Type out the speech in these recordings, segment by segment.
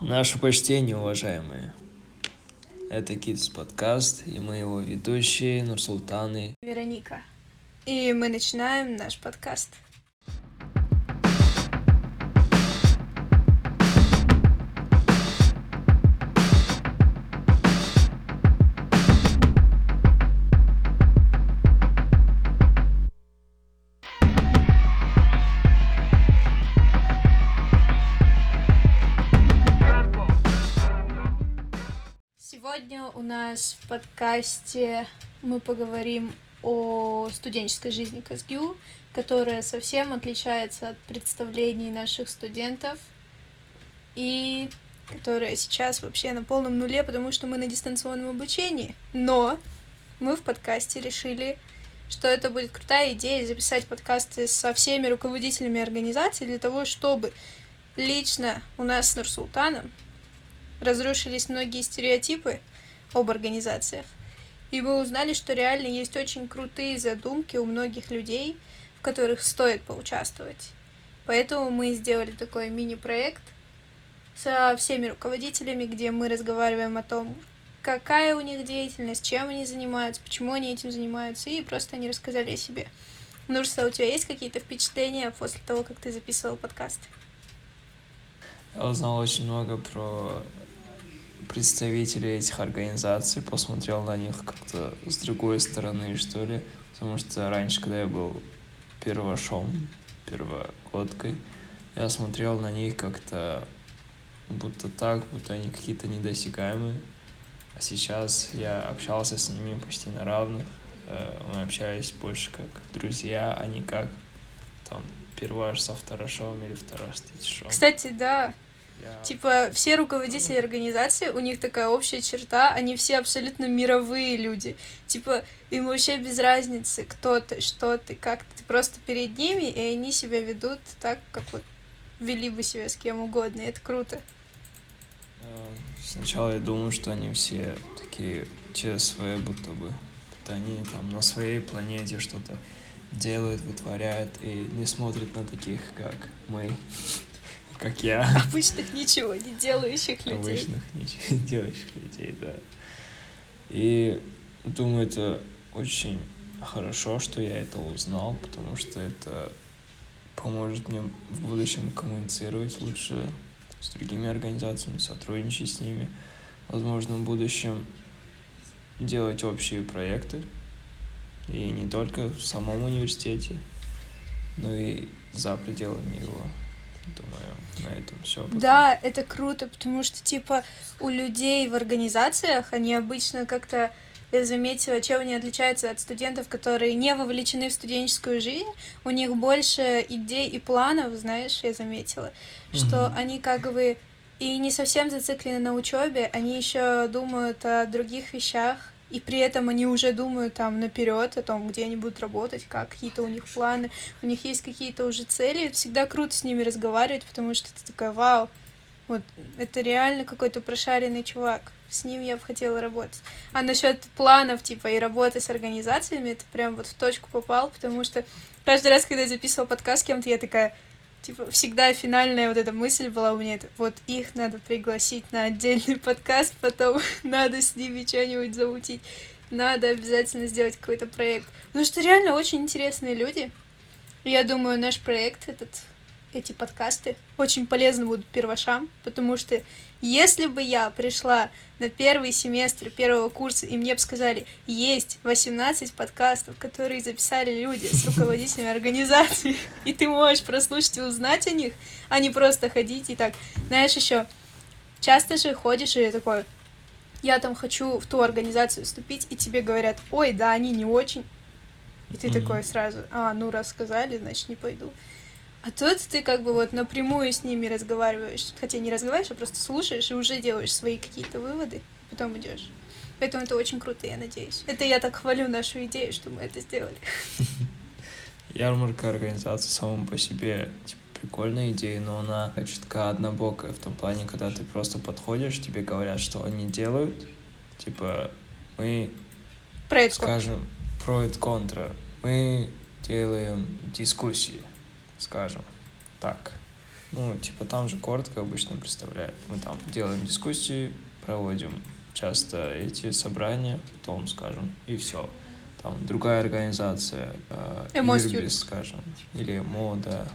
Наше почтение, уважаемые. Это Kids подкаст, и мы его ведущие Нурсултан и Вероника. И мы начинаем наш подкаст. Подкасте мы поговорим о студенческой жизни КСГЮ, которая совсем отличается от представлений наших студентов и которая сейчас вообще на полном нуле, потому что мы на дистанционном обучении. Но мы в подкасте решили, что это будет крутая идея записать подкасты со всеми руководителями организации для того, чтобы лично у нас с Нурсултаном разрушились многие стереотипы об организациях. И мы узнали, что реально есть очень крутые задумки у многих людей, в которых стоит поучаствовать. Поэтому мы сделали такой мини-проект со всеми руководителями, где мы разговариваем о том, какая у них деятельность, чем они занимаются, почему они этим занимаются, и просто они рассказали о себе. Нурса, у тебя есть какие-то впечатления после того, как ты записывал подкаст? Я узнал очень много про представителей этих организаций, посмотрел на них как-то с другой стороны, что ли. Потому что раньше, когда я был первошом, первогодкой, я смотрел на них как-то будто так, будто они какие-то недосягаемые. А сейчас я общался с ними почти на равных. Э, мы общались больше как друзья, а не как там перваш со второшом или втораш с третьешом. Кстати, да, Типа, все руководители организации, у них такая общая черта, они все абсолютно мировые люди. Типа, им вообще без разницы, кто ты, что ты, как ты. Ты просто перед ними, и они себя ведут так, как вот вели бы себя с кем угодно. И это круто. Э, сначала я думал, что они все такие ЧСВ, будто бы. Будто они там на своей планете что-то делают, вытворяют и не смотрят на таких, как мы как я. Обычных ничего не делающих людей. Обычных ничего не делающих людей, да. И думаю, это очень хорошо, что я это узнал, потому что это поможет мне в будущем коммуницировать лучше с другими организациями, сотрудничать с ними. Возможно, в будущем делать общие проекты. И не только в самом университете, но и за пределами его думаю, на этом все. Да, это круто, потому что, типа, у людей в организациях, они обычно как-то я заметила, чем они отличаются от студентов, которые не вовлечены в студенческую жизнь. У них больше идей и планов, знаешь, я заметила, что mm-hmm. они как бы и не совсем зациклены на учебе, они еще думают о других вещах, и при этом они уже думают там наперед о том, где они будут работать, как какие-то у них планы, у них есть какие-то уже цели. Всегда круто с ними разговаривать, потому что ты такая, вау, вот это реально какой-то прошаренный чувак. С ним я бы хотела работать. А насчет планов, типа, и работы с организациями, это прям вот в точку попал, потому что каждый раз, когда я записывала подкаст с кем-то, я такая, типа, всегда финальная вот эта мысль была у меня, это, вот их надо пригласить на отдельный подкаст, потом надо с ними что-нибудь замутить, надо обязательно сделать какой-то проект. Потому что реально очень интересные люди. Я думаю, наш проект этот эти подкасты очень полезны будут первошам, потому что если бы я пришла на первый семестр первого курса, и мне бы сказали, есть 18 подкастов, которые записали люди с руководителями организации, и ты можешь прослушать и узнать о них, а не просто ходить и так. Знаешь, еще часто же ходишь и такой, я там хочу в ту организацию вступить, и тебе говорят, ой, да, они не очень. И ты mm-hmm. такой сразу, а, ну рассказали, значит, не пойду. А тут ты как бы вот напрямую с ними разговариваешь. Хотя не разговариваешь, а просто слушаешь и уже делаешь свои какие-то выводы, потом идешь. Поэтому это очень круто, я надеюсь. Это я так хвалю нашу идею, что мы это сделали. Ярмарка организация самому по себе типа, прикольная идея, но она чутка однобокая в том плане, когда ты просто подходишь, тебе говорят, что они делают. Типа, мы, про скажем, про это контра. Мы делаем дискуссии скажем так. Ну, типа там же коротко обычно представляют. Мы там делаем дискуссии, проводим часто эти собрания, потом скажем, и все. Там другая организация, э, Ирбис, скажем, или ЭМО, да.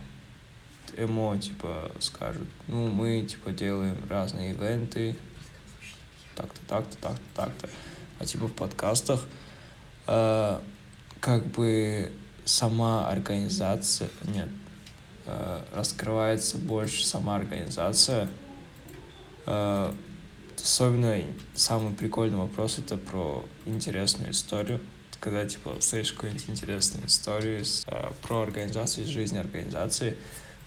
ЭМО, типа, скажут, ну, мы, типа, делаем разные ивенты, так-то, так-то, так-то, так-то. А типа в подкастах э, как бы сама организация, нет, раскрывается больше сама организация. Э, особенно самый прикольный вопрос это про интересную историю. Когда типа слышишь какую-нибудь интересную историю э, про организацию, из жизни организации,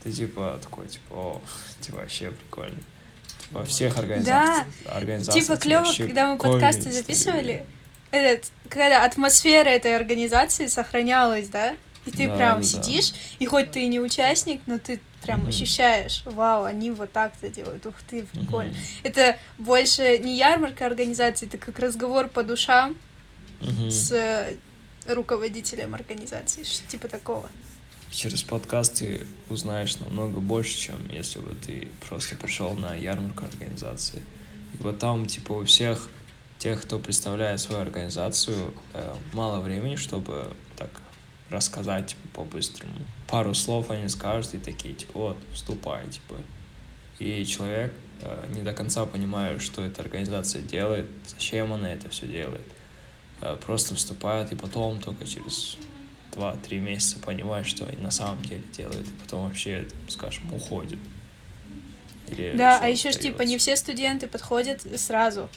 ты типа такой, типа, о, типа вообще прикольно. Во всех организациях. организациях Типа клево, когда мы подкасты записывали, этот, когда атмосфера этой организации сохранялась, да? И ты Да, прям да, да. сидишь, и хоть ты и не участник, но ты прям Мгм. ощущаешь, вау, они вот так-то делают, ух ты, прикольно. Мгм. Это больше не ярмарка организации, это как разговор по душам Мгм. с э, руководителем организации, типа такого. Через подкаст ты узнаешь намного больше, чем если бы ты просто пришел на ярмарку организации. И вот там, типа, у всех тех, кто представляет свою организацию, э, мало времени, чтобы так рассказать, типа, по-быстрому. Пару слов они скажут и такие, типа, вот, вступай, типа. И человек э, не до конца понимает, что эта организация делает, зачем она это все делает. Э, Просто вступает, и потом только через два-три месяца понимает, что они на самом деле делают, и потом вообще, скажем, уходит. Или Да, а еще ж типа не все студенты подходят сразу.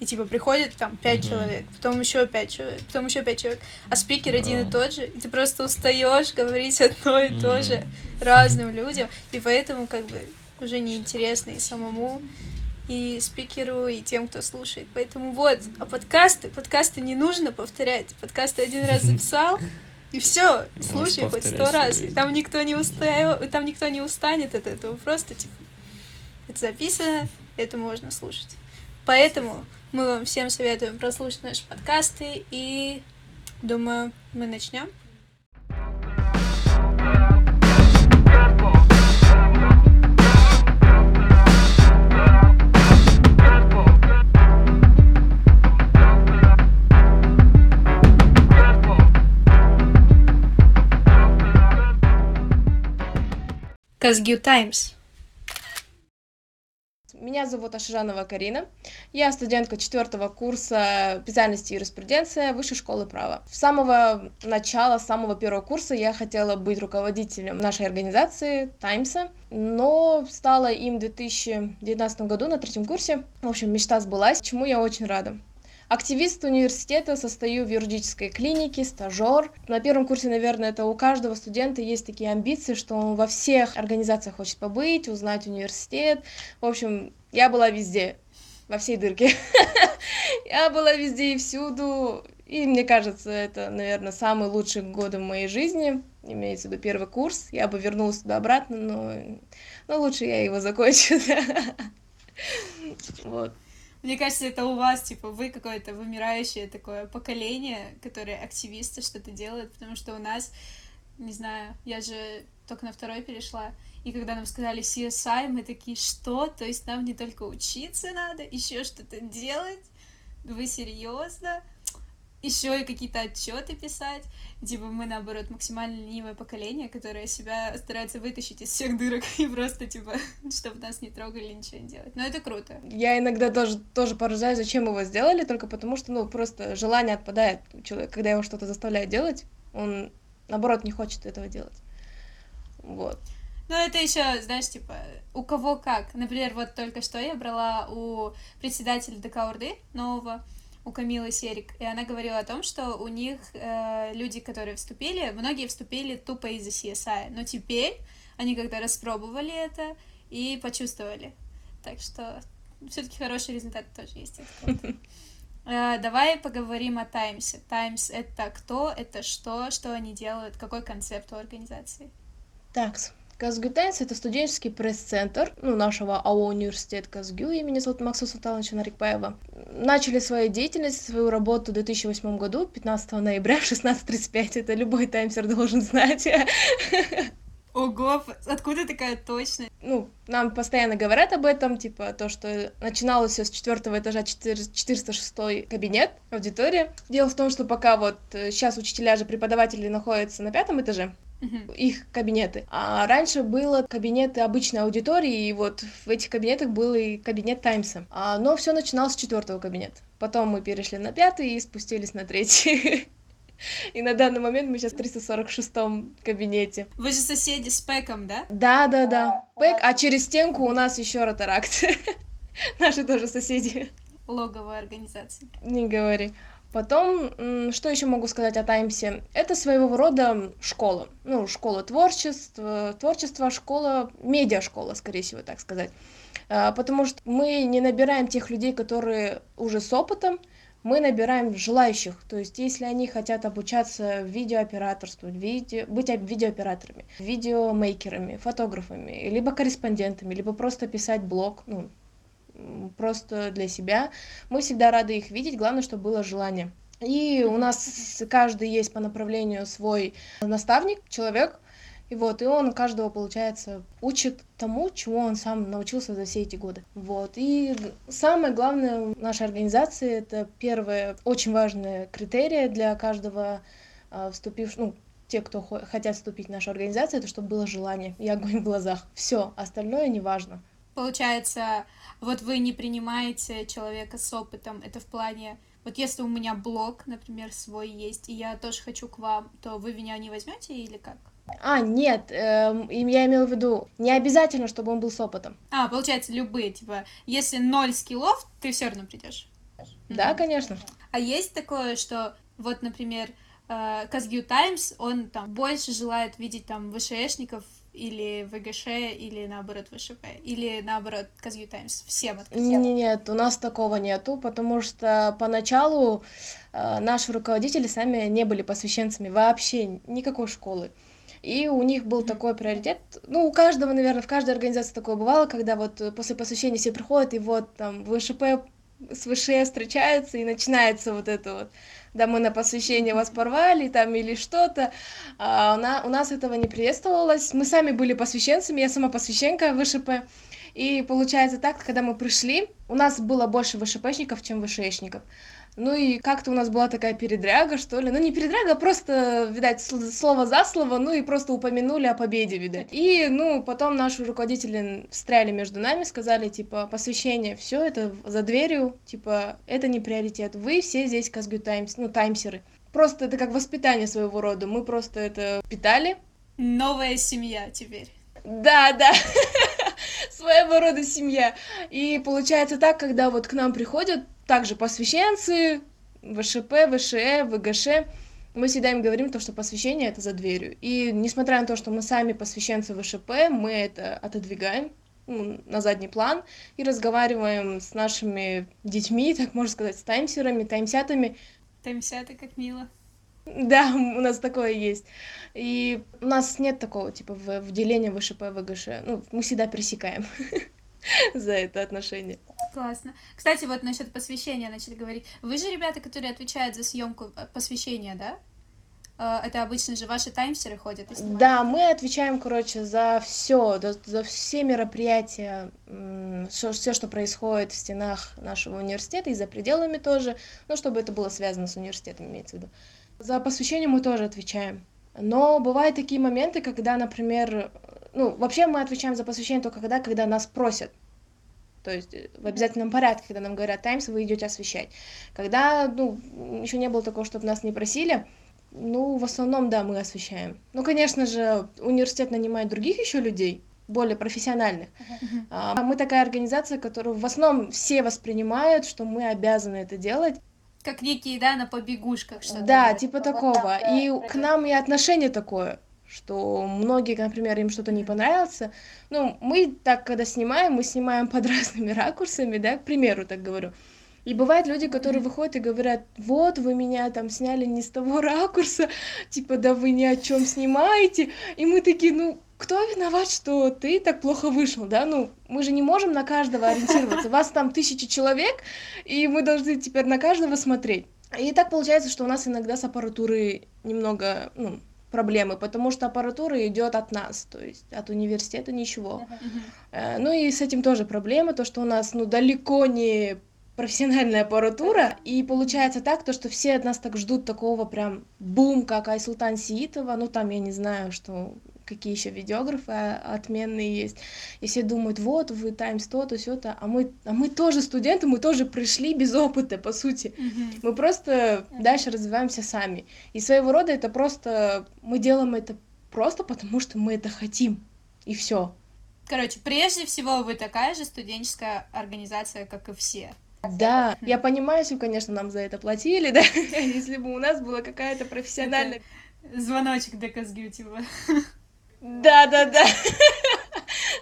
И типа приходит там пять Мгм. человек, потом еще пять человек, потом еще пять человек, а спикер один и тот же, и ты просто устаешь говорить одно и то Мгм. же разным людям, и поэтому как бы уже неинтересно и самому, и спикеру, и тем, кто слушает. Поэтому вот, а подкасты, подкасты не нужно повторять. Подкасты один раз записал, и все, слушай хоть сто раз. И там никто не устает, там никто не устанет от этого. Просто типа это записано, это можно слушать. Поэтому мы вам всем советуем прослушать наши подкасты и думаю, мы начнем. Казгю Таймс. Меня зовут Ашижанова Карина. Я студентка четвертого курса специальности юриспруденция Высшей школы права. С самого начала, с самого первого курса я хотела быть руководителем нашей организации Таймса, но стала им в 2019 году на третьем курсе. В общем, мечта сбылась, чему я очень рада. Активист университета, состою в юридической клинике, стажер. На первом курсе, наверное, это у каждого студента есть такие амбиции, что он во всех организациях хочет побыть, узнать университет. В общем, я была везде, во всей дырке. Я была везде и всюду. И мне кажется, это, наверное, самые лучшие годы в моей жизни. Имеется в виду первый курс. Я бы вернулась туда обратно, но, но лучше я его закончу. Вот. Мне кажется, это у вас, типа, вы какое-то вымирающее такое поколение, которое активисты что-то делают, потому что у нас, не знаю, я же только на второй перешла, и когда нам сказали CSI, мы такие, что? То есть нам не только учиться надо, еще что-то делать? Вы серьезно? Еще и какие-то отчеты писать. Типа мы, наоборот, максимально ленивое поколение, которое себя старается вытащить из всех дырок и просто, типа, чтобы нас не трогали, ничего не делать. Но это круто. Я иногда тоже, тоже поражаюсь, зачем его сделали, только потому что, ну, просто желание отпадает у человека, когда его что-то заставляют делать, он, наоборот, не хочет этого делать. Вот. Ну, это еще, знаешь, типа, у кого как. Например, вот только что я брала у председателя ДК Урды нового, у Камилы Серик, и она говорила о том, что у них э, люди, которые вступили, многие вступили тупо из-за CSI, но теперь они когда распробовали это и почувствовали. Так что все-таки хороший результат тоже есть. Э, Давай поговорим о Таймсе. Таймс — это кто, это что, что они делают, какой концепт у организации? Так, Казгю Тайнс — это студенческий пресс-центр ну, нашего АО «Университет Казгю» имени Максуса Султановича Нарикбаева. Начали свою деятельность, свою работу в 2008 году, 15 ноября в 16.35. Это любой таймсер должен знать. Ого, откуда такая точность? Ну, нам постоянно говорят об этом, типа, то, что начиналось все с четвертого этажа 406 кабинет, аудитория. Дело в том, что пока вот сейчас э, учителя же преподаватели находятся на пятом этаже, их кабинеты. А раньше было кабинеты обычной аудитории, и вот в этих кабинетах был и кабинет Таймса. А, но все начиналось с четвертого кабинета. Потом мы перешли на пятый и спустились на третий. И на данный момент мы сейчас в 346-м кабинете. Вы же соседи с Пэком, да? Да, да, да. Пэк, а через стенку у нас еще Ротаракт. Наши тоже соседи. Логовая организация. Не говори. Потом, что еще могу сказать о Таймсе? Это своего рода школа. Ну, школа творчества, творчества, школа, медиашкола, скорее всего, так сказать. А, потому что мы не набираем тех людей, которые уже с опытом, мы набираем желающих. То есть, если они хотят обучаться видеооператорству, видео, быть видеооператорами, видеомейкерами, фотографами, либо корреспондентами, либо просто писать блог, ну, просто для себя. Мы всегда рады их видеть, главное, чтобы было желание. И у нас каждый есть по направлению свой наставник, человек, и вот, и он каждого, получается, учит тому, чему он сам научился за все эти годы. Вот. И самое главное в нашей организации, это первое, очень важное критерие для каждого а, вступившего, ну, те, кто хотят вступить в нашу организацию, это чтобы было желание и огонь в глазах. Все, остальное не важно. Получается, вот вы не принимаете человека с опытом, это в плане, вот если у меня блог, например, свой есть, и я тоже хочу к вам, то вы меня не возьмете или как? А, нет, э, я имела в виду, не обязательно, чтобы он был с опытом. А, получается, любые, типа, если ноль скиллов, ты все равно придешь. Да, mm-hmm. конечно. А есть такое, что, вот, например, э, Казгью Таймс, он там больше желает видеть там ВШшников или ВГШ, или наоборот ВШП, или наоборот Казью Таймс, всем открыть? Нет, у нас такого нету, потому что поначалу э, наши руководители сами не были посвященцами вообще никакой школы. И у них был такой приоритет, ну, у каждого, наверное, в каждой организации такое бывало, когда вот после посвящения все приходят, и вот там ВШП с ВШ встречаются, и начинается вот это вот да мы на посвящение вас порвали там или что-то. А у, на, у нас этого не приветствовалось. Мы сами были посвященцами, я сама посвященка ВШП. И получается так, когда мы пришли, у нас было больше ВШПшников, чем ВШшников. Ну и как-то у нас была такая передряга, что ли. Ну не передряга, а просто, видать, слово за слово, ну и просто упомянули о победе, видать. И, ну, потом наши руководители встряли между нами, сказали, типа, посвящение, все это за дверью, типа, это не приоритет. Вы все здесь Казгю Таймс, ну, таймсеры. Просто это как воспитание своего рода. Мы просто это питали. Новая семья теперь. Да, да. Своего рода семья. И получается так, когда вот к нам приходят также посвященцы, ВШП, ВШЭ, ВГШ, мы всегда им говорим то, что посвящение это за дверью. И несмотря на то, что мы сами посвященцы ВШП, мы это отодвигаем ну, на задний план и разговариваем с нашими детьми, так можно сказать, с таймсерами, таймсятами. Таймсяты, как мило. Да, у нас такое есть. И у нас нет такого, типа, в, в делении ВШП, ВГШ. Ну, мы всегда пресекаем за это отношение. Классно. Кстати, вот насчет посвящения начали говорить. Вы же ребята, которые отвечают за съемку э, посвящения, да? Э, это обычно же ваши таймсеры ходят. Да, мы отвечаем, короче, за все, за все мероприятия, все, все, что происходит в стенах нашего университета и за пределами тоже, ну, чтобы это было связано с университетом, имеется в виду. За посвящение мы тоже отвечаем. Но бывают такие моменты, когда, например, ну, вообще мы отвечаем за посвящение только когда, когда нас просят. То есть э, в обязательном порядке, когда нам говорят «Таймс», вы идете освещать. Когда, ну, еще не было такого, чтобы нас не просили, ну, в основном, да, мы освещаем. Ну, конечно же, университет нанимает других еще людей, более профессиональных. Uh-huh. А мы такая организация, которую в основном все воспринимают, что мы обязаны это делать. Как некие, да, на побегушках что-то. Да, типа такого. И к нам и отношение такое что многие, например, им что-то не понравится. Ну, мы так, когда снимаем, мы снимаем под разными ракурсами, да, к примеру, так говорю. И бывают люди, которые выходят и говорят, вот, вы меня там сняли не с того ракурса, типа, да вы ни о чем снимаете. И мы такие, ну, кто виноват, что ты так плохо вышел, да? Ну, мы же не можем на каждого ориентироваться. Вас там тысячи человек, и мы должны теперь на каждого смотреть. И так получается, что у нас иногда с аппаратурой немного, ну, проблемы, потому что аппаратура идет от нас, то есть от университета ничего. Э, Ну и с этим тоже проблема, то, что у нас, ну, далеко не профессиональная аппаратура, и получается так, то, что все от нас так ждут такого прям бум, как Айсултан Сиитова, ну, там, я не знаю, что какие еще видеографы а, отменные есть, и все думают, вот, вы таймс то-то, все-то, а мы, а мы тоже студенты, мы тоже пришли без опыта, по сути. Мы просто дальше развиваемся сами. И своего рода это просто, мы делаем это просто потому, что мы это хотим, и все. Короче, прежде всего вы такая же студенческая организация, как и все. Да, я понимаю, если, конечно, нам за это платили, да, если бы у нас была какая-то профессиональная... Звоночек до Казгютева. Да, да, да.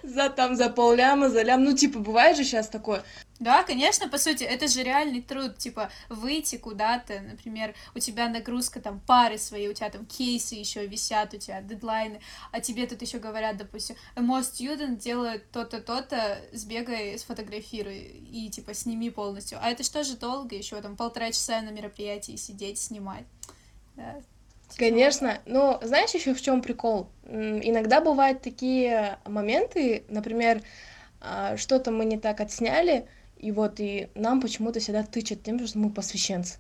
За там, за полляма, за лям. Ну, типа, бывает же сейчас такое. Да, конечно, по сути, это же реальный труд, типа, выйти куда-то, например, у тебя нагрузка, там, пары свои, у тебя там кейсы еще висят, у тебя дедлайны, а тебе тут еще говорят, допустим, most student делает то-то, то-то, сбегай, сфотографируй и, типа, сними полностью. А это что же долго еще, там, полтора часа на мероприятии сидеть, снимать. Да, Конечно, но знаешь еще в чем прикол? Иногда бывают такие моменты, например, а, что-то мы не так отсняли, и вот и нам почему-то всегда тычат тем, что мы посвященцы.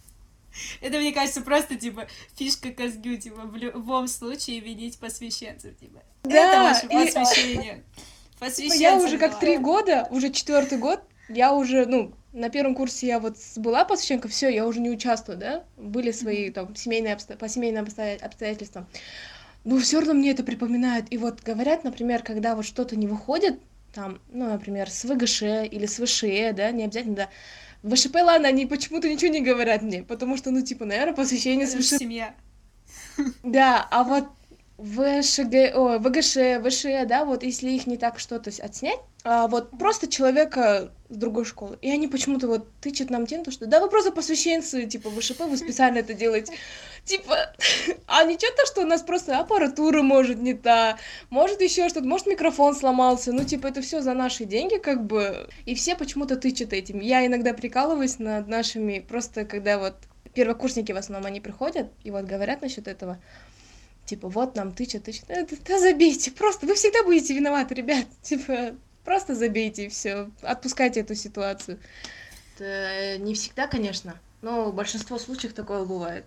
Это, мне кажется, просто, типа, фишка Казгю, типа, в любом случае винить посвященцев, типа. Да, Это ваше посвящение. И... Посвященцы я уже как три года, уже четвертый год, я уже, ну, на первом курсе я вот была посвященка, все, я уже не участвую, да, были свои там семейные обсто... по семейным обстоятельствам, но все равно мне это припоминает. И вот говорят, например, когда вот что-то не выходит, там, ну, например, с ВГШ или с ВШЭ, да, не обязательно, да, в ВШП, ладно, они почему-то ничего не говорят мне, потому что, ну, типа, наверное, посвящение с ВШ... Семья. Да, а вот ВШГ, о, ВГШ, ВШЭ, да, вот если их не так что-то отснять, а вот просто человека с другой школы, и они почему-то вот тычут нам тем, что да вы просто посвященцы, типа ВШП, вы специально это делаете, типа, а ничего то, что у нас просто аппаратура может не та, может еще что-то, может микрофон сломался, ну типа это все за наши деньги как бы, и все почему-то тычут этим. Я иногда прикалываюсь над нашими, просто когда вот первокурсники в основном они приходят и вот говорят насчет этого, типа, вот нам тычат, тычат, да, да забейте, просто, вы всегда будете виноваты, ребят, типа, просто забейте и все, отпускайте эту ситуацию. Это не всегда, конечно, но большинство случаев такое бывает.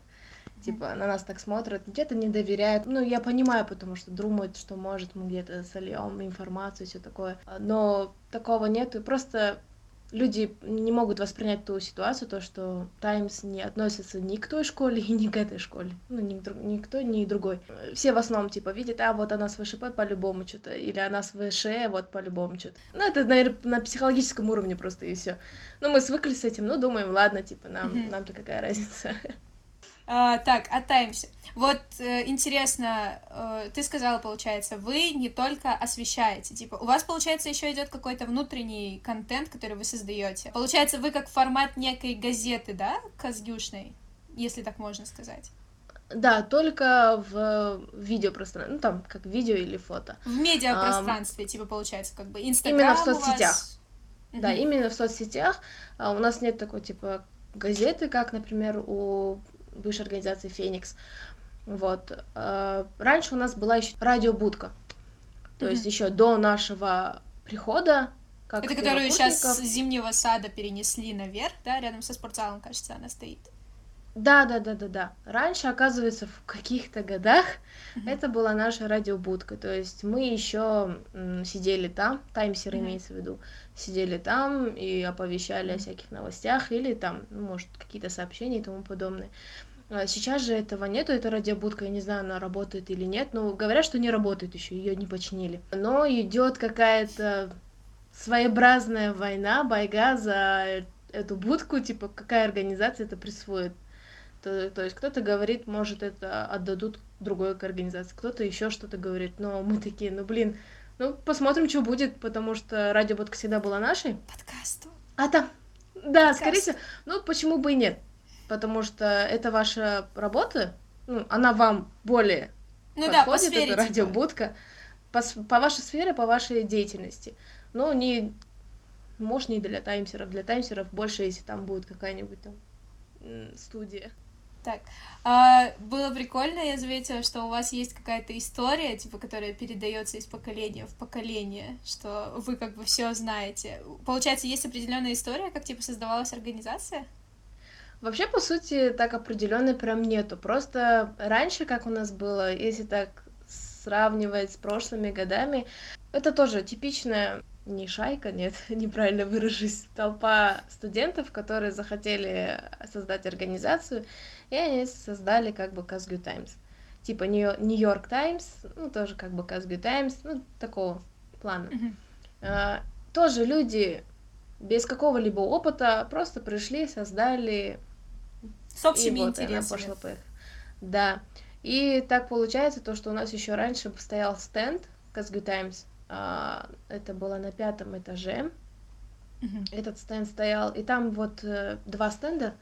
Типа, на нас так смотрят, где-то не доверяют. Ну, я понимаю, потому что думают, что, может, мы где-то сольем информацию, все такое. Но такого нету. Просто люди не могут воспринять ту ситуацию, то, что Таймс не относится ни к той школе и ни к этой школе. Ну, ни, к, ни к той, ни к другой. Все в основном, типа, видят, а вот она с ВШП по-любому что-то, или она с ВШЭ вот по-любому что-то. Ну, это, наверное, на психологическом уровне просто и все. Ну, мы свыкли с этим, ну, думаем, ладно, типа, нам, нам-то какая разница. А, так, о Таймсе. Вот э, интересно, э, ты сказала, получается, вы не только освещаете, типа, у вас, получается, еще идет какой-то внутренний контент, который вы создаете. Получается, вы как формат некой газеты, да, казгюшной, если так можно сказать. Да, только в видеопространстве, ну там, как видео или фото. В медиапространстве, а, типа, получается, как бы Инстаграм Именно в соцсетях. Вас... Да, угу. именно в соцсетях. А у нас нет такой, типа, газеты, как, например, у бывшей организации «Феникс». Вот. А, раньше у нас была еще радиобудка. То mm-hmm. есть еще до нашего прихода. Как Это которую сейчас с зимнего сада перенесли наверх, да, рядом со спортзалом, кажется, она стоит. Да, да, да, да, да. Раньше, оказывается, в каких-то годах mm-hmm. это была наша радиобудка. То есть мы еще сидели там, таймсер mm-hmm. имеется в виду, сидели там и оповещали о всяких новостях или там, ну, может, какие-то сообщения и тому подобное. А сейчас же этого нету, эта радиобудка, я не знаю, она работает или нет, но говорят, что не работает еще, ее не починили. Но идет какая-то своеобразная война, байга за эту будку, типа, какая организация это присвоит. То, то есть кто-то говорит, может, это отдадут другой организации, кто-то еще что-то говорит, но мы такие, ну блин, ну посмотрим, что будет, потому что радиоботка всегда была нашей. Подкаст. А там, да, Подкаст. скорее всего, ну почему бы и нет, потому что это ваша работа, ну, она вам более ну, подходит, да, по сфере, это типа. радиобудка, по, по вашей сфере, по вашей деятельности. Ну, не, может, не для таймсеров, для таймсеров больше, если там будет какая-нибудь там студия. Так, а, было прикольно, я заметила, что у вас есть какая-то история, типа, которая передается из поколения в поколение, что вы как бы все знаете. Получается, есть определенная история, как типа создавалась организация? Вообще, по сути, так определенной прям нету. Просто раньше, как у нас было, если так сравнивать с прошлыми годами, это тоже типичная не шайка, нет, неправильно выражусь, толпа студентов, которые захотели создать организацию, и они создали как бы Казгю Таймс. Типа Нью-Йорк Таймс, ну, тоже как бы Казгю Таймс, ну, такого плана. Мгм. А, тоже люди без какого-либо опыта просто пришли, создали С общими и вот она интересами. пошла поехала. Да. И так получается, то, что у нас еще раньше стоял стенд Казгю Таймс. а, Это было на пятом этаже. Мгм. Этот стенд стоял. И там вот э, два стенда.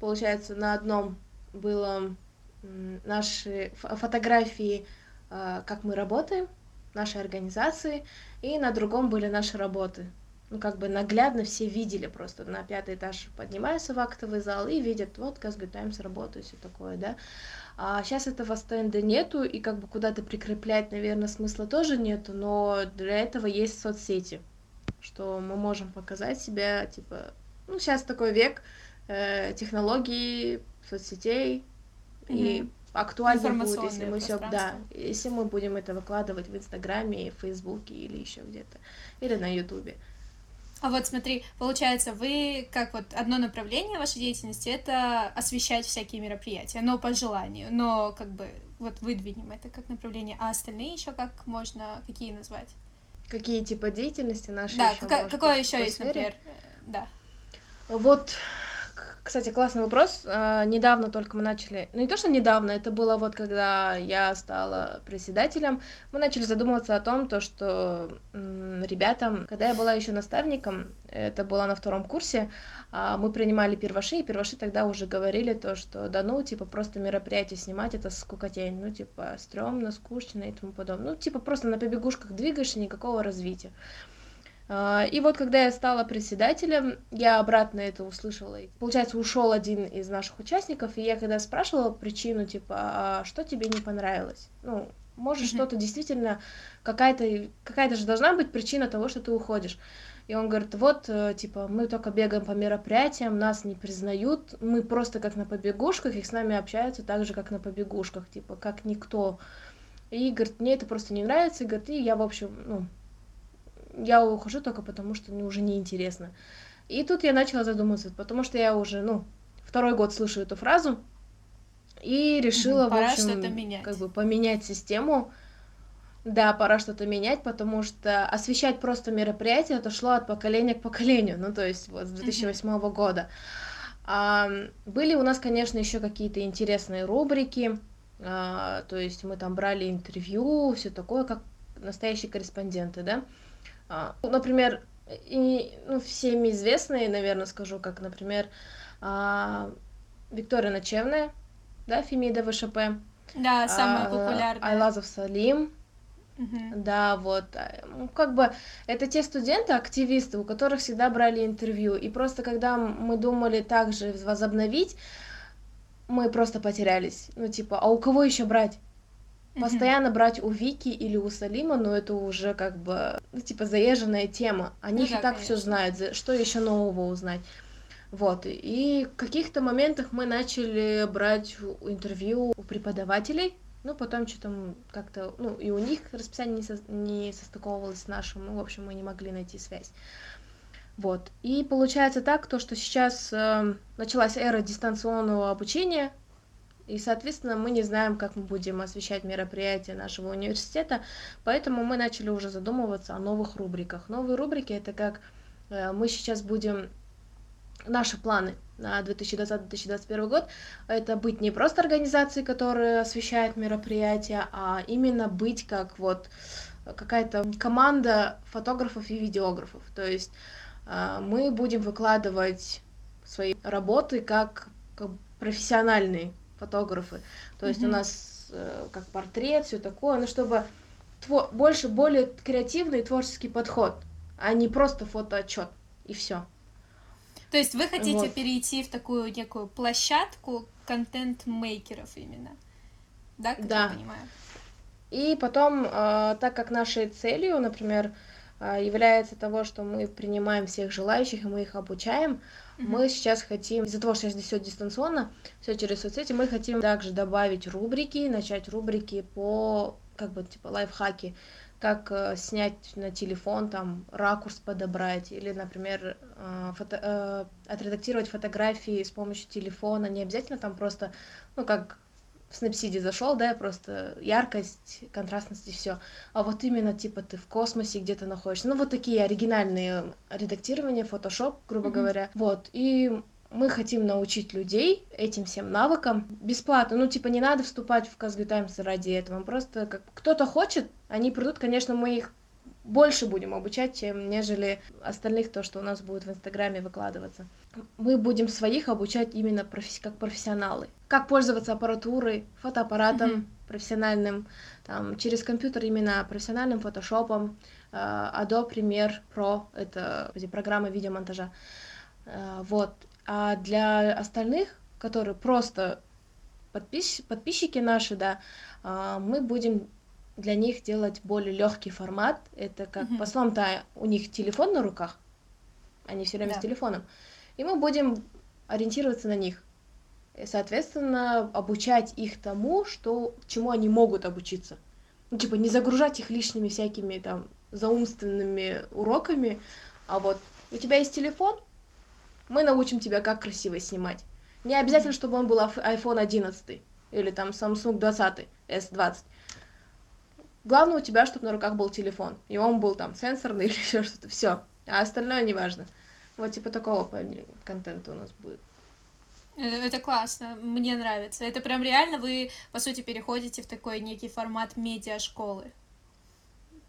Получается, на одном было наши фо- фотографии, а, как мы работаем, нашей организации, и на другом были наши работы. Ну, как бы наглядно все видели просто. На пятый этаж поднимаются в актовый зал и видят, вот Казгу Таймс работает, все такое, да. А сейчас этого стенда нету, и как бы куда-то прикреплять, наверное, смысла тоже нету, но для этого есть соцсети, что мы можем показать себя, типа, ну, сейчас такой век э, технологий, соцсетей, и Мгм. актуально будет, если мы все, да, если мы будем это выкладывать в Инстаграме, в Фейсбуке или еще где-то, или на Ютубе. А вот смотри, получается, вы как вот одно направление вашей деятельности это освещать всякие мероприятия, но по желанию, но как бы вот выдвинем это как направление, а остальные еще как можно, какие назвать? Какие типа деятельности наши да, какая- может какое еще есть, сфере? например? э, Да. Вот, кстати, классный вопрос. А, Недавно только мы начали, ну не то, что недавно, это было вот когда я стала председателем, мы начали задумываться о том, то, что ребятам, когда я была еще наставником, это было на втором курсе, а, мы принимали перваши, и перваши тогда уже говорили то, что да ну, типа, просто мероприятие снимать, это скукотень, ну, типа, стрёмно, скучно и тому подобное. Ну, типа, просто на побегушках двигаешься, никакого развития. А, И вот когда я стала председателем, я обратно это услышала. Получается, ушел один из наших участников, и я когда спрашивала причину, типа, а что тебе не понравилось? Ну, может, Мгм. что-то действительно, какая-то какая-то же должна быть причина того, что ты уходишь. И он говорит, вот, э, типа, мы только бегаем по мероприятиям, нас не признают, мы просто как на побегушках, и с нами общаются так же, как на побегушках, типа, как никто. И, говорит, мне это просто не нравится, и, говорит, и я, в общем, ну, я ухожу только потому, что мне уже неинтересно. И тут я начала задумываться, потому что я уже, ну, второй год слышу эту фразу, и решила, пора в общем, что-то менять. как бы поменять систему. Да, пора что-то менять, потому что освещать просто мероприятие это шло от поколения к поколению, ну, то есть вот с 2008 года. А, были у нас, конечно, еще какие-то интересные рубрики, а, то есть мы там брали интервью, все такое, как настоящие корреспонденты, да. А, например, и, ну, всеми известные, наверное, скажу, как, например, а, Виктория Ночевная, да, Фемида ВШП, Да, самое а, популярное. Айлазов Салим, Мгм. да, вот, а, ну, как бы, это те студенты, активисты, у которых всегда брали интервью, и просто когда мы думали также возобновить, мы просто потерялись, ну, типа, а у кого еще брать? Постоянно брать у Вики или у Салима, ну, это уже как бы, ну, типа, заезженная тема, о Ну да, и так все знают, что еще нового узнать. Вот, и в каких-то моментах мы начали брать интервью у преподавателей, ну, потом что-то как-то, ну, и у них расписание не, со- не состыковывалось с нашим, ну, в общем, мы не могли найти связь. Вот, и получается так, то, что сейчас э, началась эра дистанционного обучения, и, соответственно, мы не знаем, как мы будем освещать мероприятия нашего университета, поэтому мы начали уже задумываться о новых рубриках. Новые рубрики это как э, мы сейчас будем наши планы на 2020-2021 год это быть не просто организацией, которая освещает мероприятия, а именно быть как вот какая-то команда фотографов и видеографов. То есть э, мы будем выкладывать свои работы как, как профессиональные фотографы. То есть у Мгм. нас э, как портрет, все такое, ну чтобы тво- больше более креативный творческий подход, а не просто фотоотчет и все. То есть вы хотите Вот. перейти в такую некую площадку, контент-мейкеров именно. Да, как Да. я понимаю? И потом, э, так как нашей целью, например, э, является того, что мы принимаем всех желающих, и мы их обучаем, Мгм. мы сейчас хотим, из-за того, что сейчас все дистанционно, все через соцсети, мы хотим также добавить рубрики, начать рубрики по, как бы, типа, лайфхаки, как э, снять на телефон, там, ракурс подобрать, или, например, э, фото- э, отредактировать фотографии с помощью телефона, не обязательно там просто, ну, как в Снапсиде зашел, да, просто яркость, контрастность и все. А вот именно, типа, ты в космосе где-то находишься. Ну, вот такие оригинальные редактирования, фотошоп, грубо Мгм. говоря. Вот, и мы хотим научить людей этим всем навыкам бесплатно. Ну, типа, не надо вступать в Казгу Таймс ради этого. Просто как кто-то хочет, они придут, конечно, мы их больше будем обучать, чем нежели остальных, то, что у нас будет в Инстаграме выкладываться. Мы будем своих обучать именно професс- как профессионалы. Как пользоваться аппаратурой, фотоаппаратом Мгм. профессиональным, там, через компьютер именно профессиональным фотошопом, э, Adobe Premiere Pro, это эти программы видеомонтажа. Э, Вот. А для остальных, которые просто подпис- подписчики наши, да, а, мы будем для них делать более легкий формат. Это как Мгм. по словам-то у них телефон на руках, они все время Да. с телефоном. И мы будем ориентироваться на них. И, соответственно, обучать их тому, что, чему они могут обучиться. Ну, типа, не загружать их лишними всякими там заумственными уроками, а вот у тебя есть телефон, мы научим тебя, как красиво снимать. Не обязательно, чтобы он был iPhone 11 или там Samsung 20, S20. Главное у тебя, чтобы на руках был телефон, и он был там сенсорный или еще что-то, все. А остальное не важно. Вот типа такого контента у нас будет. Э, Это классно, мне нравится. Это прям реально вы, по сути, переходите в такой некий формат медиашколы.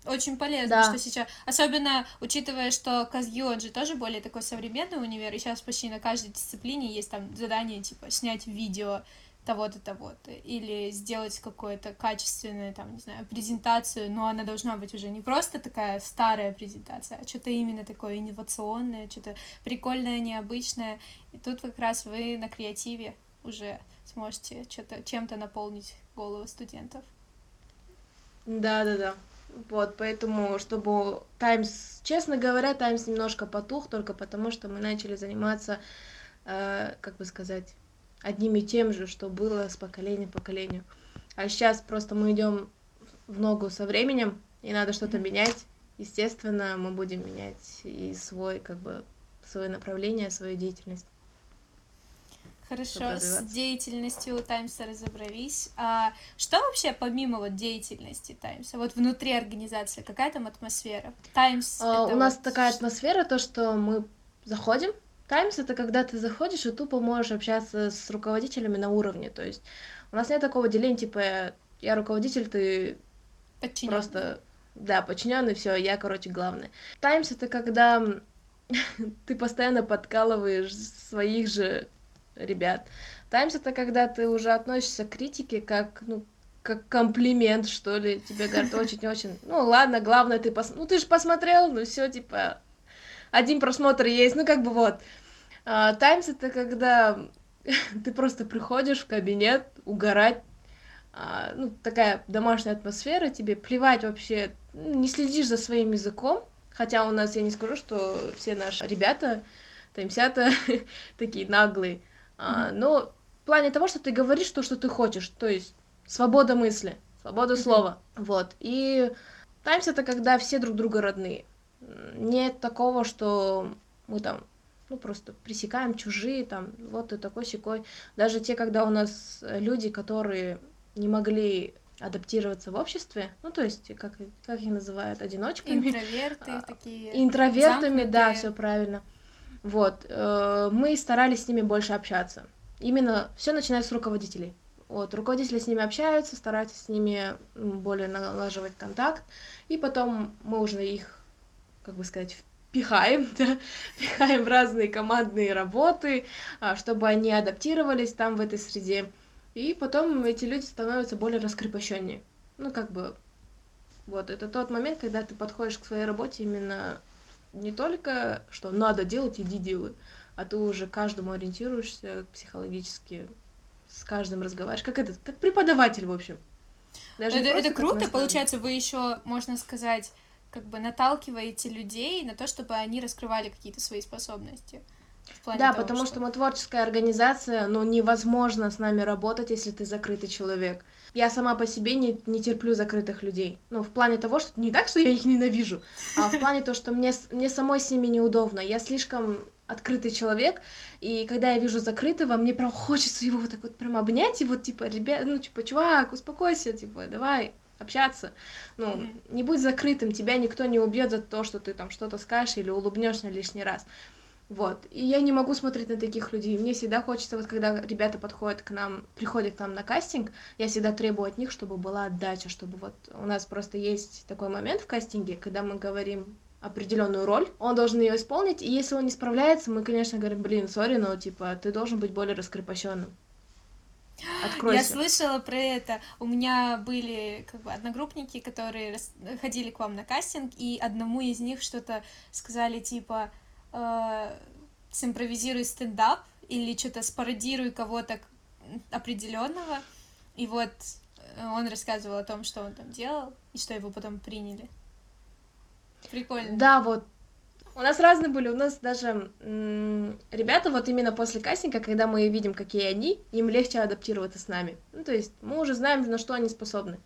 Очень полезно, Да. что сейчас, особенно учитывая, что Казгю, он же тоже более такой современный универ, и сейчас почти на каждой дисциплине есть там задание, типа, снять видео того-то, того-то, или сделать какую-то качественную, там, не знаю, презентацию, но она должна быть уже не просто такая старая презентация, а что-то именно такое инновационное, что-то прикольное, необычное, и тут как раз вы на креативе уже сможете что-то чем-то наполнить головы студентов. Да, да, да. Вот, поэтому, чтобы Таймс, честно говоря, Таймс немножко потух, только потому что мы начали заниматься, э, как бы сказать, одним и тем же, что было с поколения к поколению. А сейчас просто мы идем в ногу со временем, и надо что-то Мгм. менять. Естественно, мы будем менять и свой, как бы, свое направление, свою деятельность. Хорошо, с деятельностью Таймса разобрались. А что вообще помимо вот деятельности Таймса, вот внутри организации, какая там атмосфера? Таймс А, У нас вот такая ш- атмосфера, то, что мы заходим. Таймс это когда ты заходишь и тупо можешь общаться с руководителями на уровне. То есть у нас нет такого деления, типа я руководитель, ты подчинённый. просто да, подчиненный, все, я, короче, главный. Таймс это когда ты постоянно подкалываешь своих же ребят. Таймс это когда ты уже относишься к критике как, ну, как комплимент, что ли. Тебе говорят очень-очень. Ну ладно, главное, ты пос... Ну ты же посмотрел, ну все, типа, один просмотр есть, ну как бы вот. Таймс это когда ты просто приходишь в кабинет угорать, а, ну, такая домашняя атмосфера, тебе плевать вообще, ну, не следишь за своим языком, хотя у нас, я не скажу, что все наши ребята, таймсята, такие наглые, а, но в плане того, что ты говоришь то, что ты хочешь, то есть свобода мысли, свобода Мгм. слова, вот, и таймс это когда все друг друга родные, нет такого, что мы там ну, просто пресекаем чужие, там, вот ты такой секой. Даже те, когда у нас э, люди, которые не могли адаптироваться в обществе, ну, то есть, как, как их называют, одиночками, интроверты а, такие. интровертами, да, все правильно. Вот, э, мы старались с ними больше общаться. Именно все начинается с руководителей. Вот, руководители с ними общаются, стараются с ними более налаживать контакт, и потом мы уже их, как бы сказать, пихаем, да, пихаем в разные командные работы, а, чтобы они адаптировались там в этой среде. И потом эти люди становятся более раскрепощеннее. Ну, как бы, вот, это тот момент, когда ты подходишь к своей работе именно не только, что надо делать, иди делай, а ты уже каждому ориентируешься психологически, с каждым разговариваешь, как этот, как преподаватель, в общем. Даже это, это круто, получается, вы еще, можно сказать, как бы наталкиваете людей на то, чтобы они раскрывали какие-то свои способности. Да, того, потому что... что мы творческая организация, но невозможно с нами работать, если ты закрытый человек. Я сама по себе не, не терплю закрытых людей. Ну, в плане того, что не так, что я их ненавижу, а в плане того, что мне, мне самой с ними неудобно. Я слишком открытый человек, и когда я вижу закрытого, мне прям хочется его вот так вот прям обнять, и вот типа, ребят, ну типа, чувак, успокойся, типа, давай общаться, ну, mm-hmm. не будь закрытым, тебя никто не убьет за то, что ты там что-то скажешь или улыбнешься лишний раз. Вот. И я не могу смотреть на таких людей. Мне всегда хочется, вот когда ребята подходят к нам, приходят к нам на кастинг, я всегда требую от них, чтобы была отдача, чтобы вот у нас просто есть такой момент в кастинге, когда мы говорим определенную роль, он должен ее исполнить, и если он не справляется, мы, конечно, говорим, блин, сори, но, типа, ты должен быть более раскрепощенным. Откройся. Я слышала про это. У меня были как бы одногруппники, которые ходили к вам на кастинг, и одному из них что-то сказали типа э, симпровизируй стендап или что-то спародируй кого-то определенного. И вот э, он рассказывал о том, что он там делал, и что его потом приняли. Прикольно. Да, вот. У нас разные были, у нас даже ребята вот именно после кастинга, когда мы видим, какие они, им легче адаптироваться с нами. Ну, то есть мы уже знаем, на что они способны.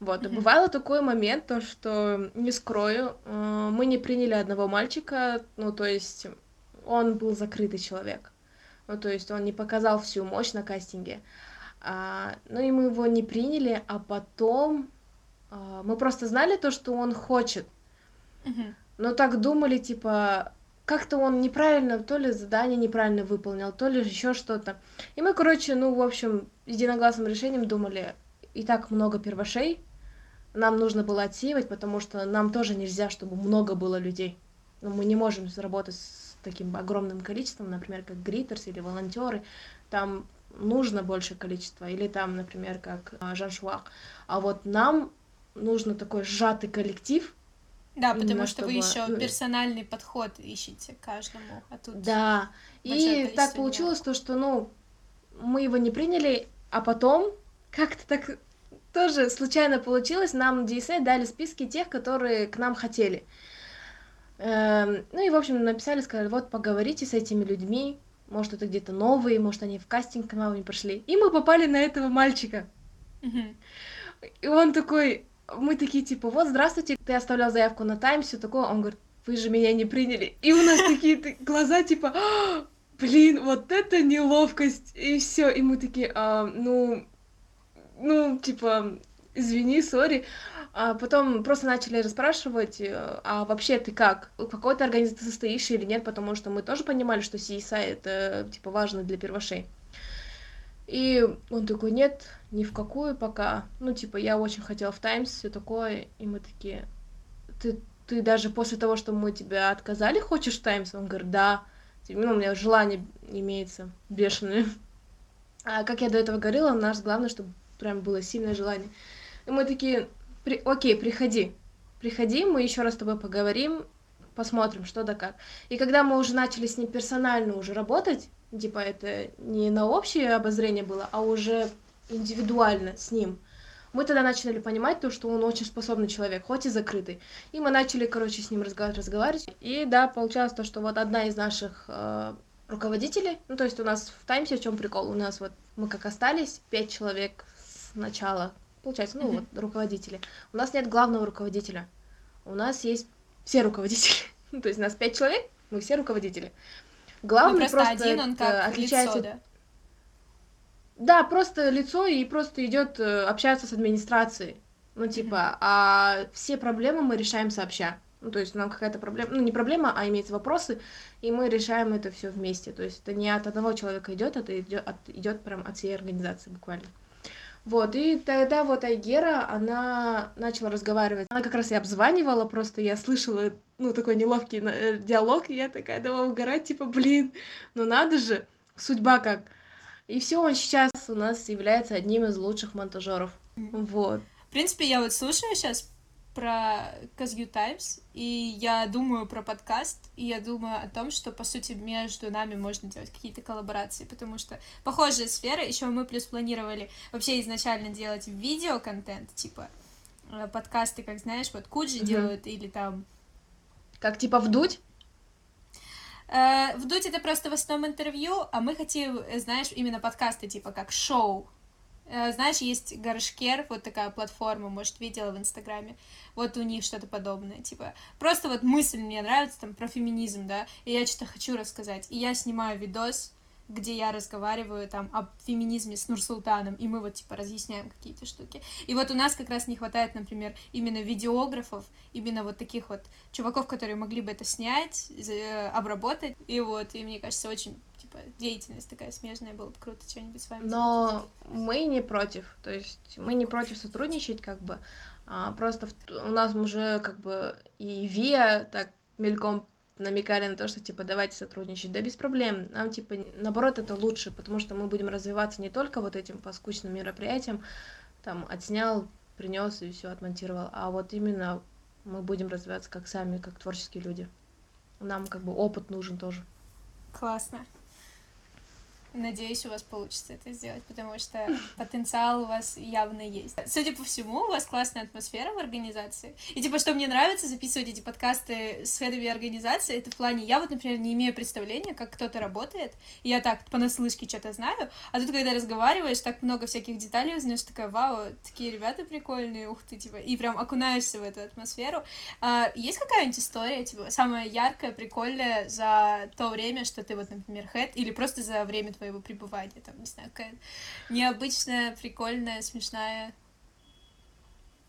Вот, mm-hmm. бывало такой момент, то, что, не скрою, э, мы не приняли одного мальчика, ну, то есть он был закрытый человек. Ну, то есть он не показал всю мощь на кастинге. А, ну, и мы его не приняли, а потом а, мы просто знали то, что он хочет. Mm-hmm. Но так думали, типа, как-то он неправильно, то ли задание неправильно выполнил, то ли еще что-то. И мы, короче, ну, в общем, единогласным решением думали, и так много первошей, нам нужно было отсеивать, потому что нам тоже нельзя, чтобы много было людей. Ну, мы не можем работать с таким огромным количеством, например, как гритерс или волонтеры. Там нужно больше количества, или там, например, как а, Жан Шуак. А вот нам нужно такой сжатый коллектив. Да, потому что вы еще ну, персональный подход ищете каждому. А тут да, и так получилось то, что, ну, мы его не приняли, а потом как-то так тоже случайно получилось, нам DSA дали списки тех, которые к нам хотели. Эм, ну и, в общем, написали, сказали, вот, поговорите с этими людьми, может, это где-то новые, может, они в кастинг к нам не пришли. И мы попали на этого мальчика. И он такой, мы такие, типа, вот, здравствуйте, ты оставлял заявку на тайм, все такое. Он говорит, вы же меня не приняли. И у нас такие глаза, типа, «А, блин, вот это неловкость. И все. И мы такие, а, ну, ну, типа, извини, сори. А потом просто начали расспрашивать, э, а вообще ты как? В какой-то организации состоишь или нет, потому что мы тоже понимали, что CSI это, типа, важно для первошей. И он такой, нет, ни в какую пока. Ну, типа, я очень хотела в Таймс, все такое. И мы такие, ты, ты даже после того, что мы тебя отказали, хочешь Таймс? Он говорит, да. Типа, ну, у меня желание имеется бешеное. А как я до этого говорила, наш главное, чтобы прям было сильное желание. И мы такие, При... окей, приходи, приходи, мы еще раз с тобой поговорим, посмотрим, что да как. И когда мы уже начали с ним персонально уже работать, типа это не на общее обозрение было, а уже индивидуально с ним, мы тогда начали понимать то, что он очень способный человек, хоть и закрытый. И мы начали, короче, с ним разговаривать, разговаривать. И да, получалось то, что вот одна из наших э, руководителей, ну то есть у нас в Таймсе в чем прикол, у нас вот мы как остались, пять человек начала, получается, ну вот, руководители. У нас нет главного руководителя. У нас есть все руководители. Ну, то есть у нас пять человек, мы все руководители. Главный ну, просто, просто один, он как отличается... Лицо, да? да, просто лицо и просто идет э, общаться с администрацией. Ну, типа, mm-hmm. а все проблемы мы решаем сообща. Ну, то есть нам какая-то проблема, ну, не проблема, а имеется вопросы, и мы решаем это все вместе. То есть это не от одного человека идет, это идет, от, идет прям от всей организации буквально. Вот, и тогда вот Айгера, она начала разговаривать. Она как раз и обзванивала, просто я слышала, ну, такой неловкий э, диалог, и я такая давай угорать, типа, блин, ну надо же, судьба как. И все, он сейчас у нас является одним из лучших монтажеров. Вот. В принципе, я вот слушаю сейчас про Казью Таймс, и я думаю про подкаст, и я думаю о том, что, по сути, между нами можно делать какие-то коллаборации, потому что похожая сфера, еще мы плюс планировали вообще изначально делать видеоконтент, типа э, подкасты, как знаешь, вот Куджи Мгм. делают, или там Как типа вдуть? Э, Вдуть это просто в основном интервью, а мы хотим, э, знаешь, именно подкасты, типа как шоу. Э, Знаешь, есть Горшкер, вот такая платформа, может, видела в Инстаграме. Вот у них что-то подобное, типа, просто вот мысль мне нравится, там, про феминизм, да, и я что-то хочу рассказать. И я снимаю видос, где я разговариваю там о феминизме с Нурсултаном, и мы вот, типа, разъясняем какие-то штуки. И вот у нас как раз не хватает, например, именно видеографов, именно вот таких вот чуваков, которые могли бы это снять, э, обработать, и вот, и мне кажется, очень, типа, деятельность такая смежная, было бы круто что-нибудь с вами Но мы не против, то есть мы не против сотрудничать, как бы, а, просто в- у нас уже как бы и ВИА так мельком намекали на то, что типа давайте сотрудничать, да без проблем, нам типа наоборот это лучше, потому что мы будем развиваться не только вот этим по скучным мероприятиям, там отснял, принес и все отмонтировал, а вот именно мы будем развиваться как сами, как творческие люди. Нам как бы опыт нужен тоже. Классно. Надеюсь, у вас получится это сделать, потому что потенциал у вас явно есть. Судя по всему, у вас классная атмосфера в организации. И типа, что мне нравится записывать эти подкасты с хедами организации, это в плане, я вот, например, не имею представления, как кто-то работает, я так понаслышке что-то знаю, а тут, когда разговариваешь, так много всяких деталей узнаешь, такая, вау, такие ребята прикольные, ух ты, типа, и прям окунаешься в эту атмосферу. А, есть какая-нибудь история, типа, самая яркая, прикольная за то время, что ты вот, например, хэт, или просто за время твоего пребывания, там, не знаю, какая необычная, прикольная, смешная.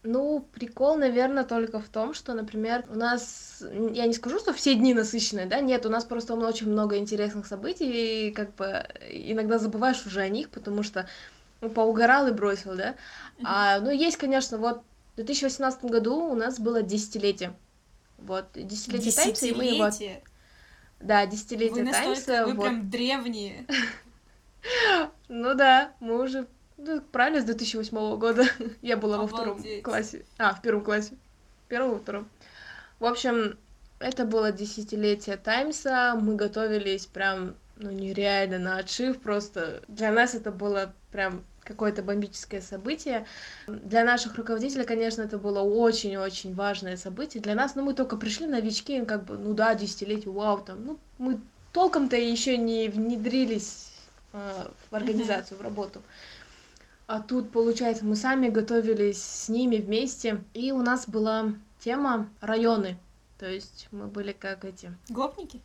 Ну, прикол, наверное, только в том, что, например, у нас, я не скажу, что все дни насыщенные, да, нет, у нас просто очень много интересных событий, и как бы иногда забываешь уже о них, потому что ну, поугорал и бросил, да. А, ну, есть, конечно, вот в 2018 году у нас было десятилетие. Вот, десятилетие Таймса, и мы его... от- Десятилетие. Да, Вы десятилетие настолько, Таймса, вы вот. прям древние. Ну да, мы уже, ну, правильно, с 2008 года. Я была во втором классе. А, в первом классе. Первом, во втором. В общем, это было десятилетие Таймса. Мы готовились прям, ну, нереально на отшив. Просто для нас это было прям какое-то бомбическое событие. Для наших руководителей, конечно, это было очень-очень важное событие. Для нас, ну, мы только пришли новички, как бы, ну да, десятилетие, вау, там, ну, мы толком-то еще не внедрились в организацию, в работу. А тут, получается, мы сами готовились с ними вместе, и у нас была тема районы. То есть мы были как эти... Гопники?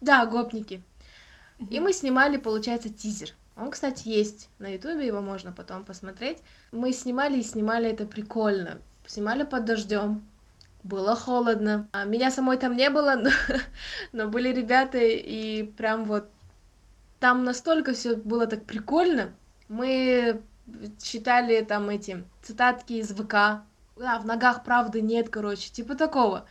Да, гопники. И мы снимали, получается, тизер. Он, кстати, есть на ютубе, его можно потом посмотреть. Мы снимали и снимали это прикольно. Снимали под дождем. Было холодно. А меня самой там не было, но, но были ребята, и прям вот там настолько все было так прикольно. Мы читали там эти цитатки из ВК. Да, в ногах правды нет, короче, типа такого.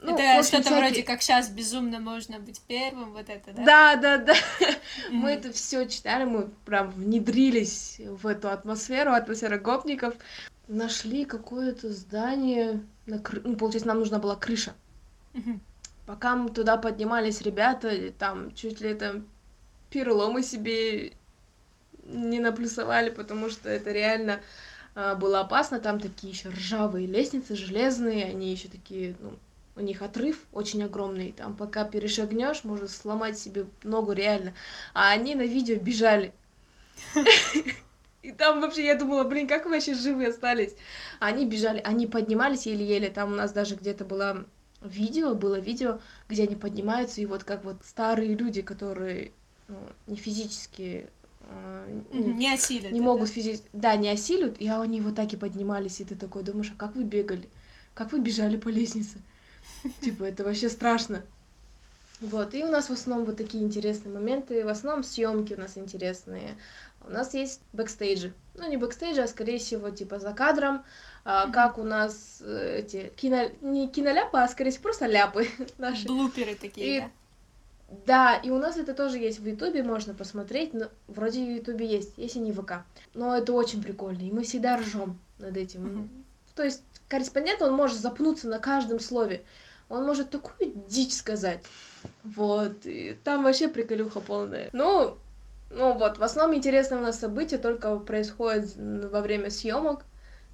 Ну, это что-то всякие- вроде как сейчас безумно можно быть первым, вот это, да? Да, да, да. Мгм. Мы это все читали, мы прям внедрились в эту атмосферу, атмосферу гопников. Нашли какое-то здание, на кры- ну, получается, нам нужна была крыша. Мгм. Пока мы туда поднимались ребята, там чуть ли там переломы себе не наплюсовали, потому что это реально а, было опасно. Там такие еще ржавые лестницы, железные, они еще такие, ну, у них отрыв очень огромный. Там пока перешагнешь, может сломать себе ногу реально. А они на видео бежали. И там вообще я думала, блин, как вы вообще живы остались? Они бежали, они поднимались еле-еле. Там у нас даже где-то было видео, было видео, где они поднимаются, и вот как вот старые люди, которые не физически ну, Мгм. Не осилят. не это. могут физически, да, не осилят, и они вот так и поднимались, и ты такой думаешь, а как вы бегали? Как вы бежали по лестнице? Типа, это вообще страшно. Вот, и у нас в основном вот такие интересные моменты, в основном съемки у нас интересные. У нас есть бэкстейджи. Ну, не бэкстейджи, а скорее всего, типа за кадром, а, как у нас э, эти кино... не киноляпы, а скорее всего просто ляпы наши. Блуперы такие, И- да. Да, и у нас это тоже есть в Ютубе, можно посмотреть, но вроде в Ютубе есть, если не ВК. Но это очень прикольно, и мы всегда ржем над этим. Мгм. То есть корреспондент, он может запнуться на каждом слове. Он может такую дичь сказать. Вот. И там вообще приколюха полная. Ну, ну вот, в основном интересные у нас события только происходят во время съемок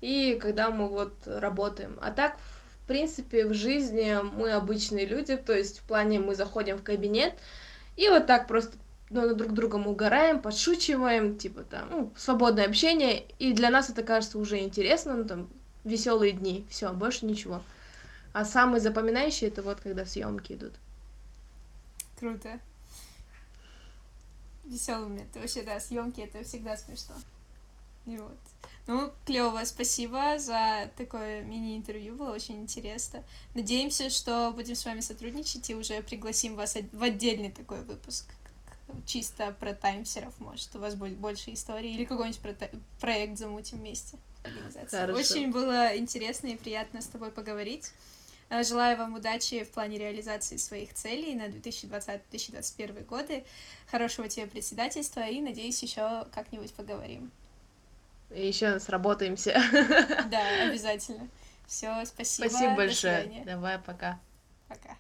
и когда мы вот работаем. А так, в принципе, в жизни мы обычные люди, то есть в плане мы заходим в кабинет и вот так просто ну, друг другом угораем, подшучиваем, типа там, ну, свободное общение, и для нас это кажется уже интересно, ну, там, веселые дни, все, больше ничего. А самые запоминающие это вот когда съемки идут. Круто. Веселый момент. Вообще, да, съемки это всегда смешно. И вот. Ну, клево, спасибо за такое мини-интервью, было очень интересно. Надеемся, что будем с вами сотрудничать и уже пригласим вас в отдельный такой выпуск, чисто про таймсеров, может, у вас будет больше историй, или какой-нибудь про проект замутим вместе. Хорошо. Очень было интересно и приятно с тобой поговорить. Э, желаю вам удачи в плане реализации своих целей на 2020-2021 годы, хорошего тебе председательства и, надеюсь, еще как-нибудь поговорим. И еще сработаемся. Да, обязательно. Все, спасибо. Спасибо большое. Давай, пока. Пока.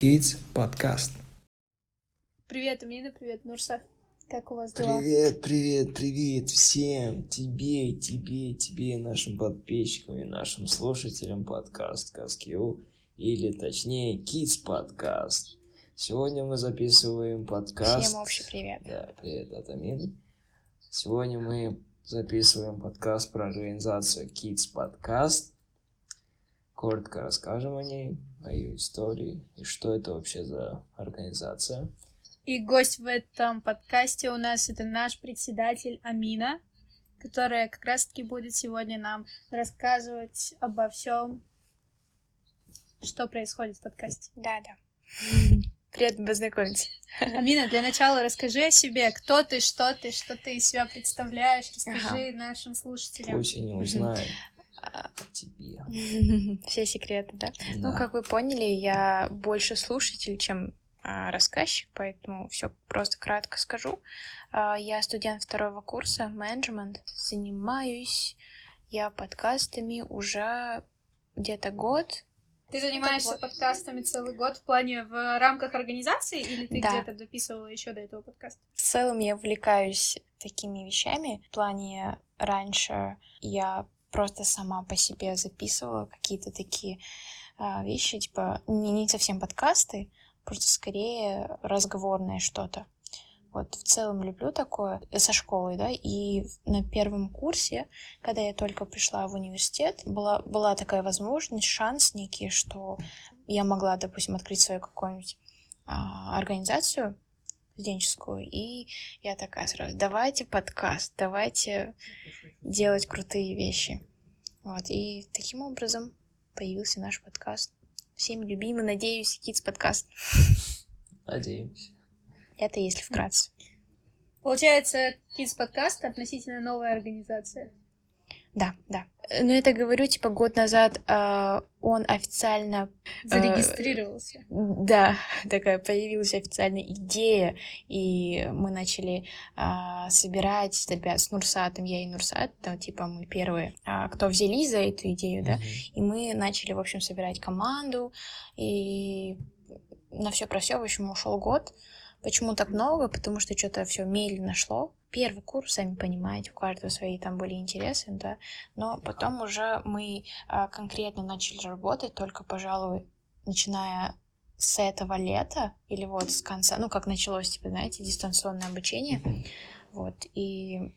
Kids подкаст. Привет, Амина, привет, Нурса. Как у вас дела? Привет, привет, привет всем, тебе, тебе, тебе, нашим подписчикам и нашим слушателям подкаст Каскиу, или точнее Kids подкаст. Сегодня мы записываем подкаст. Всем общий привет. Да, привет от Амины. Сегодня мы записываем подкаст про организацию Kids подкаст. Коротко расскажем о ней, о ее истории и что это вообще за организация. И гость в этом подкасте у нас это наш председатель Амина, которая как раз-таки будет сегодня нам рассказывать обо всем, что происходит в подкасте. Да, да. Приятно познакомиться. Амина, для начала расскажи о себе, кто ты, что ты, что ты из себя представляешь, расскажи ага. нашим слушателям. Пусть они узнают о тебе. Все секреты, да? да? Ну, как вы поняли, я больше слушатель, чем а, рассказчик, поэтому все просто кратко скажу. А, я студент второго курса менеджмент, занимаюсь я подкастами уже где-то год. Ты занимаешься вот. подкастами целый год в плане в рамках организации или ты да. где-то дописывала еще до этого подкаста? В целом я увлекаюсь такими вещами. В плане раньше я просто сама по себе записывала какие-то такие а, вещи, типа не, не совсем подкасты, просто скорее разговорное что-то. Вот, в целом люблю такое э, со школой, да, и на первом курсе, когда я только пришла в университет, была, была такая возможность, шанс некий, что я могла, допустим, открыть свою какую-нибудь а, организацию студенческую, и я такая сразу, давайте подкаст, давайте делать крутые вещи. Вот, и таким образом появился наш подкаст всеми любимый, надеюсь, Kids подкаст. Надеемся. Это если вкратце. Получается, Kids подкаст относительно новая организация. Да, да. Но это говорю, типа, год назад э, он официально... Э, Зарегистрировался. Да, такая появилась официальная идея, и мы начали э, собирать ребят с Нурсатом, я и Нурсат, там, типа, мы первые, э, кто взялись за эту идею, да, mm-hmm. и мы начали, в общем, собирать команду, и на все про все, в общем, ушел год. Почему так много? Потому что что-то все медленно шло, первый курс, сами понимаете, у каждого свои там были интересы, да, но потом уже мы а, конкретно начали работать только, пожалуй, начиная с этого лета или вот с конца, ну, как началось, типа, знаете, дистанционное обучение, вот, и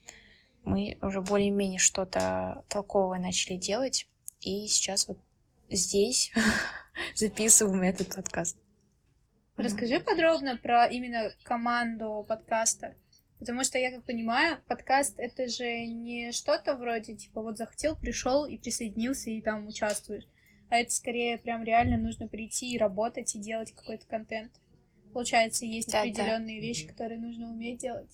мы уже более-менее что-то толковое начали делать, и сейчас вот здесь записываем этот подкаст. Расскажи подробно про именно команду подкаста. Потому что я как понимаю, подкаст это же не что-то вроде типа вот захотел, пришел и присоединился и там участвуешь. А это скорее прям реально нужно прийти и работать и делать какой-то контент. Получается, есть да, определенные да. вещи, которые нужно уметь делать.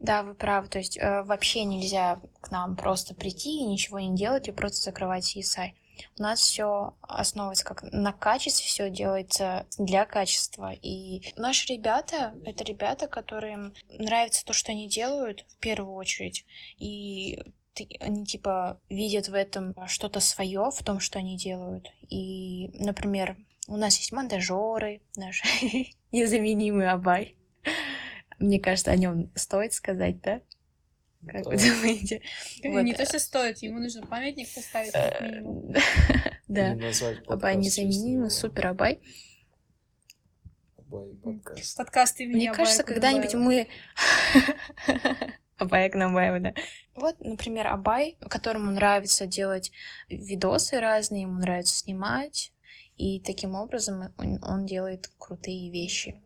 Да, вы правы. То есть э, вообще нельзя к нам просто прийти и ничего не делать и просто закрывать CSI. У нас все основывается как на качестве, все делается для качества. И наши ребята — это ребята, которым нравится то, что они делают в первую очередь. И ты- они типа видят в этом что-то свое в том, что они делают. И, например, у нас есть монтажеры, наш незаменимый Абай. Мне кажется, о нем стоит сказать, да? Как вы Да. думаете? Вот, Не то, что стоит, ему нужно памятник поставить как минимум. э, Да. Абай незаменимый, супер Абай. Абай подкаст. Подкаст имени Мне кажется, когда-нибудь мы... Абай Акнабаева, да. Вот, например, Абай, которому нравится делать видосы разные, ему нравится снимать, и таким образом он, он делает крутые вещи.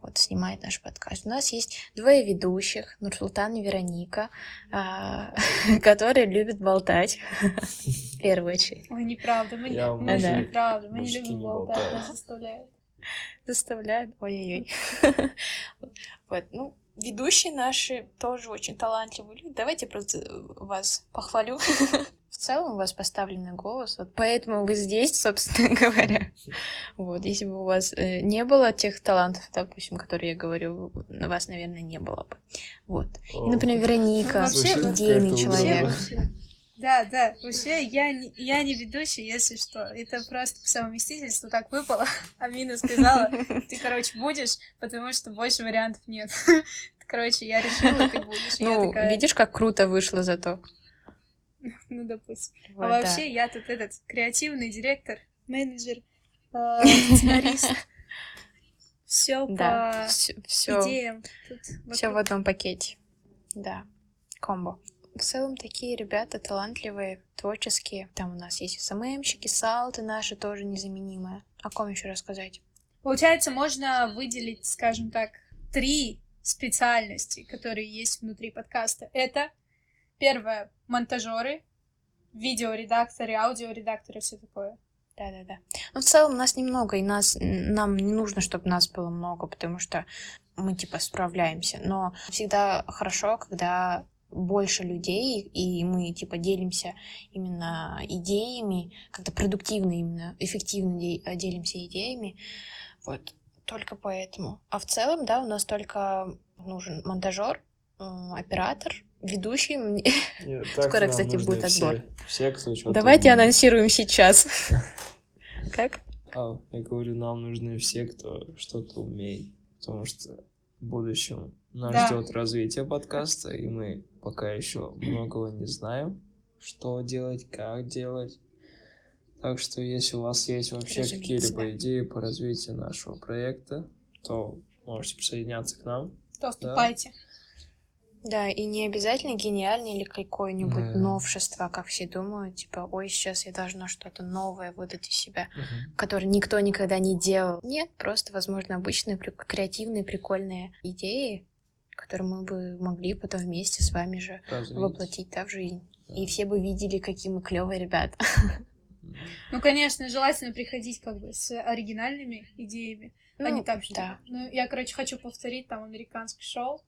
Вот, снимает наш подкаст. У нас есть двое ведущих, Нурсултан и Вероника, а, которые любят болтать, в первую очередь. Ой, неправда, мы, неправда, мы не любим болтать, нас заставляют. заставляют. Ой-ой-ой. Вот, ну, ведущие наши тоже очень талантливые люди. Давайте просто э, вас похвалю. В целом у вас поставленный голос, вот поэтому вы здесь, собственно говоря. Вот, если бы у вас э, не было тех талантов, допустим, которые я говорю, на вас, наверное, не было бы. Вот. И, например, Вероника, вообще, идейный человек. удобно. Да, да, вообще я не, я не ведущий, если что. Это просто по совместительству так выпало. Амина сказала, ты, короче, будешь, потому что больше вариантов нет. Короче, я решила, ты будешь. Ну, такая, видишь, как круто вышло зато. ну, допустим. Вот, А да. вообще я тут этот креативный директор, менеджер, э, сценарист. Все Да, по все, идеям. Все в одном пакете. Да, комбо. В целом такие ребята талантливые, творческие. Там у нас есть СММщики, салты наши тоже незаменимые. О ком еще рассказать? Получается, можно выделить, скажем так, три специальности, которые есть внутри подкаста. Это первое монтажеры, видеоредакторы, аудиоредакторы, все такое. Да-да-да. Но в целом нас немного, и нас, нам не нужно, чтобы нас было много, потому что мы, типа, справляемся. Но всегда хорошо, когда больше людей, и мы, типа, делимся именно идеями, как-то продуктивно именно, эффективно де- делимся идеями. Вот, только поэтому. А в целом, да, у нас только нужен монтажер, оператор, ведущий. Мне- Нет, Скоро, кстати, будет отбор. Все, кто Давайте умеет. анонсируем сейчас. Как? А, я говорю, нам нужны все, кто что-то умеет. Потому что в будущем нас Да. ждет развитие подкаста, и мы пока еще многого не знаем, что делать, как делать. Так что, если у вас есть вообще какие-либо да. идеи по развитию нашего проекта, то можете присоединяться к нам. То вступайте. Да, и не обязательно гениальное или какое-нибудь Да. новшество, как все думают, типа, ой, сейчас я должна что-то новое выдать из себя, которое никто никогда не делал. Нет, просто, возможно, обычные креативные, прикольные идеи, которые мы бы могли потом вместе с вами же Развить. воплотить да, в жизнь. И Да. все бы видели, какие мы клевые ребята. Ну, конечно, желательно приходить как бы с оригинальными идеями, а не Ну, так, что... Да. Ну, я, короче, хочу повторить там американский шоу,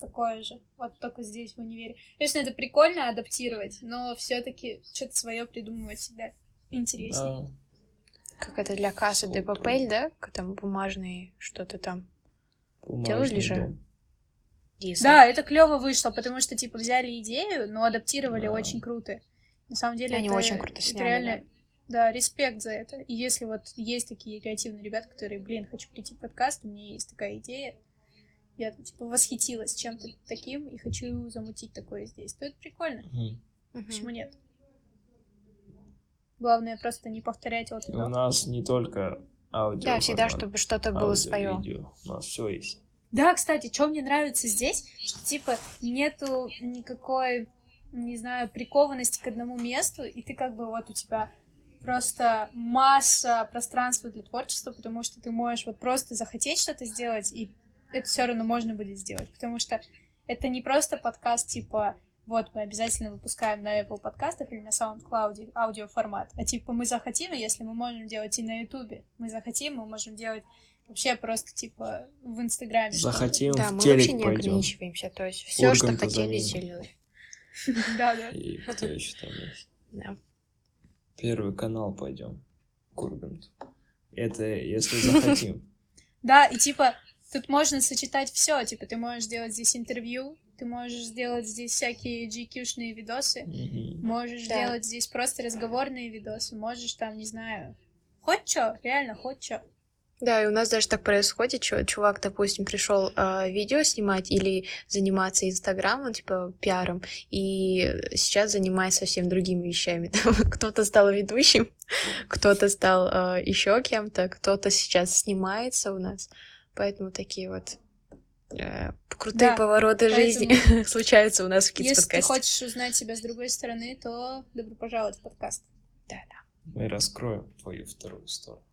такое же, вот только здесь, в универе. Конечно, это прикольно адаптировать, но все таки что-то свое придумывать всегда интереснее. Да. Как это для кассы де Супер. папель, да? Там бумажные что-то там. Бумажный Делали же? дом. Если- Да, это клево вышло, потому что, типа, взяли идею, но адаптировали Да. очень круто. На самом деле, Они это, очень круто это сняли, реально... Да, респект за это. И если вот есть такие креативные ребята, которые, блин, хочу прийти в подкаст, у меня есть такая идея, я типа восхитилась чем-то таким и хочу замутить такое здесь, то это прикольно. Мгм. Почему нет? Главное просто не повторять вот У это. нас не только аудио. Да, всегда, формат, чтобы что-то было аудио, свое. видео. У нас все есть. Да, кстати, что мне нравится здесь, типа нету никакой, не знаю, прикованности к одному месту, и ты как бы вот у тебя просто масса пространства для творчества, потому что ты можешь вот просто захотеть что-то сделать, и это все равно можно будет сделать, потому что это не просто подкаст типа вот мы обязательно выпускаем на Apple подкастах или на SoundCloud аудиоформат, а типа мы захотим, и если мы можем делать и на YouTube, мы захотим, мы можем делать Вообще просто, типа, в Инстаграме. Захотим Да, в мы телек вообще не пойдем. ограничиваемся. То есть все, что хотели, заменим. делали. Да, да. И кто еще там есть? Да. Первый канал пойдем. К Урганту. Это если захотим. Да, и типа тут можно сочетать все. Типа ты можешь сделать здесь интервью, ты можешь сделать здесь всякие GQ-шные видосы, можешь Да. делать здесь просто разговорные видосы, можешь там, не знаю, хоть что, реально хоть что. Да, и у нас даже так происходит, чё, чувак, допустим, пришел видео снимать или заниматься Инстаграмом, типа пиаром, и сейчас занимается совсем другими вещами. Там кто-то стал ведущим, кто-то стал еще кем-то, кто-то сейчас снимается у нас, поэтому такие вот э, крутые Да, повороты жизни случаются у нас в Kids Если ты подкасте. хочешь узнать себя с другой стороны, то добро пожаловать в подкаст. Мы раскроем твою вторую сторону.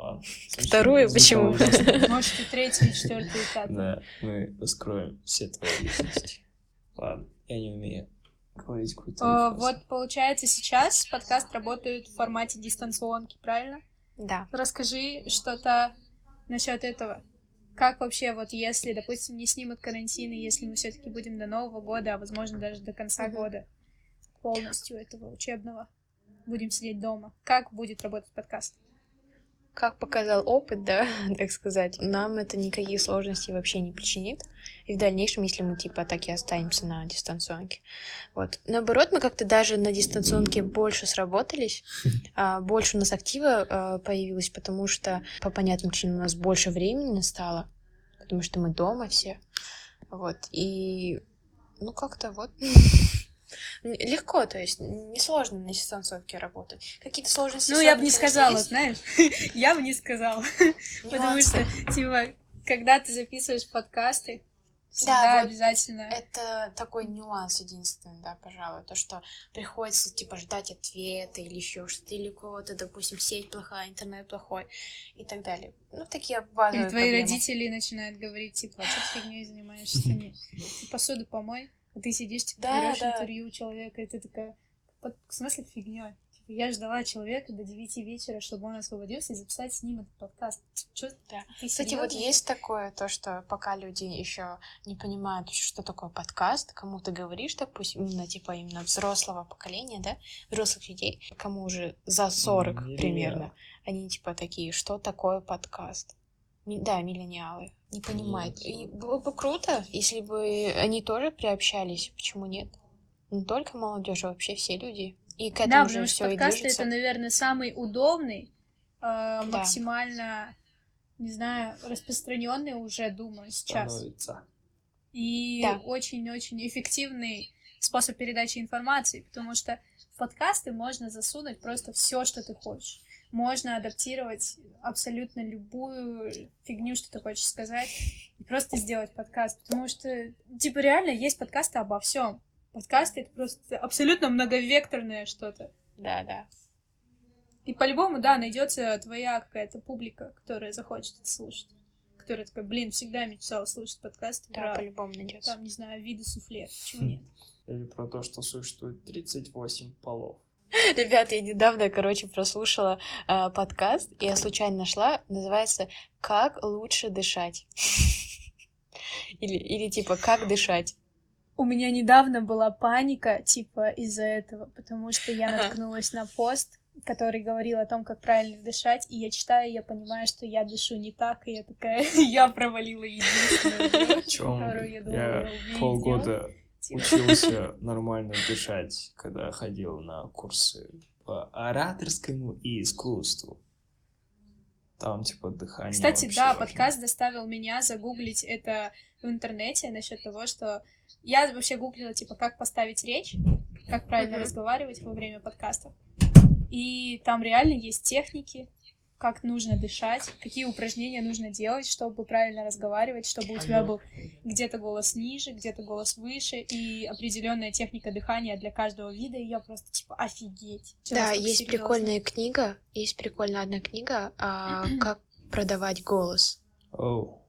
Ладно. Вторую? Почему? Может, и третий, и четвертый, и пятый. Да, мы раскроем все твои личности. Ладно, я не умею говорить Э, фразы. Вот, получается, сейчас подкаст работает в формате дистанционки, правильно? Да. Расскажи что-то насчет этого. Как вообще, вот если, допустим, не снимут карантин, и если мы все-таки будем до Нового года, а возможно даже до конца Мгм. года полностью этого учебного, будем сидеть дома, как будет работать подкаст? Как показал опыт, да, так сказать, нам это никаких сложностей вообще не причинит. И в дальнейшем, если мы типа так и останемся на дистанционке. Вот. Наоборот, мы как-то даже на дистанционке больше сработались, а, больше у нас актива а, появилось, потому что по понятным причинам у нас больше времени стало, потому что мы дома все. Вот. И ну как-то вот легко, то есть несложно на дистанционке работать. Какие-то сложности. Ну, я бы не сказала, есть. знаешь, я бы не сказала, потому что, типа, когда ты записываешь подкасты, Да, всегда вот обязательно... Это такой нюанс единственный, да, пожалуй, то, что приходится, типа, ждать ответа или еще что-то, или кого-то, допустим, сеть плохая, интернет плохой и так далее. Ну, такие базовые Или твои проблемы. родители начинают говорить, типа, а что ты фигней занимаешься? Ты посуду помой, а ты сидишь, типа, Да, берешь да. интервью у человека, и ты такая, «Под- в смысле фигня? Типа, я ждала человека до 9 вечера, чтобы он освободился и записать с ним этот подкаст. Чё, Да. ты Кстати, вот есть такое, то, что пока люди еще не понимают, что такое подкаст, кому ты говоришь, допустим, именно, типа, именно взрослого поколения, да, взрослых людей, кому уже за 40 Миллениалы. примерно, они, типа, такие, что такое подкаст? Да, миллениалы. Не понимают. И было бы круто, если бы они тоже приобщались. Почему нет? Не только молодежь, а вообще все люди. И к Да, этому потому же что все и подкасты движется. это, наверное, самый удобный, э, максимально, не знаю, распространенный уже, думаю, сейчас. Становится. И Да. очень-очень эффективный способ передачи информации, потому что в подкасты можно засунуть просто все, что ты хочешь. Можно адаптировать абсолютно любую фигню, что ты хочешь сказать, и просто сделать подкаст. Потому что, типа, реально есть подкасты обо всем. Подкасты это просто абсолютно многовекторное что-то. Да, да. И по-любому, да, найдется твоя какая-то публика, которая захочет это слушать. Которая такая, блин, всегда мечтала слушать подкасты Да, про, по-любому найдется. там, не знаю, виды суфле. Почему нет? Или про то, что существует 38 полов. Ребята, я недавно, короче, прослушала э, подкаст, и я случайно нашла, называется «Как лучше дышать». Или, или типа «Как дышать». У меня недавно была паника, типа, из-за этого, потому что я наткнулась на пост, который говорил о том, как правильно дышать, и я читаю, и я понимаю, что я дышу не так, и я такая, я провалила единственную которую я думала полгода Учился нормально дышать, когда ходил на курсы по ораторскому искусству. Там, типа, дыхание Кстати, да, важно. подкаст заставил меня загуглить это в интернете насчет того, что я вообще гуглила, типа, как поставить речь, как правильно разговаривать во время подкастов. И там реально есть техники, как нужно дышать, какие упражнения нужно делать, чтобы правильно разговаривать, чтобы у тебя был где-то голос ниже, где-то голос выше, и определенная техника дыхания для каждого вида, и я просто, типа, офигеть. Да, есть серьёзно. прикольная книга, есть прикольная одна книга а, «Как продавать голос». Оу,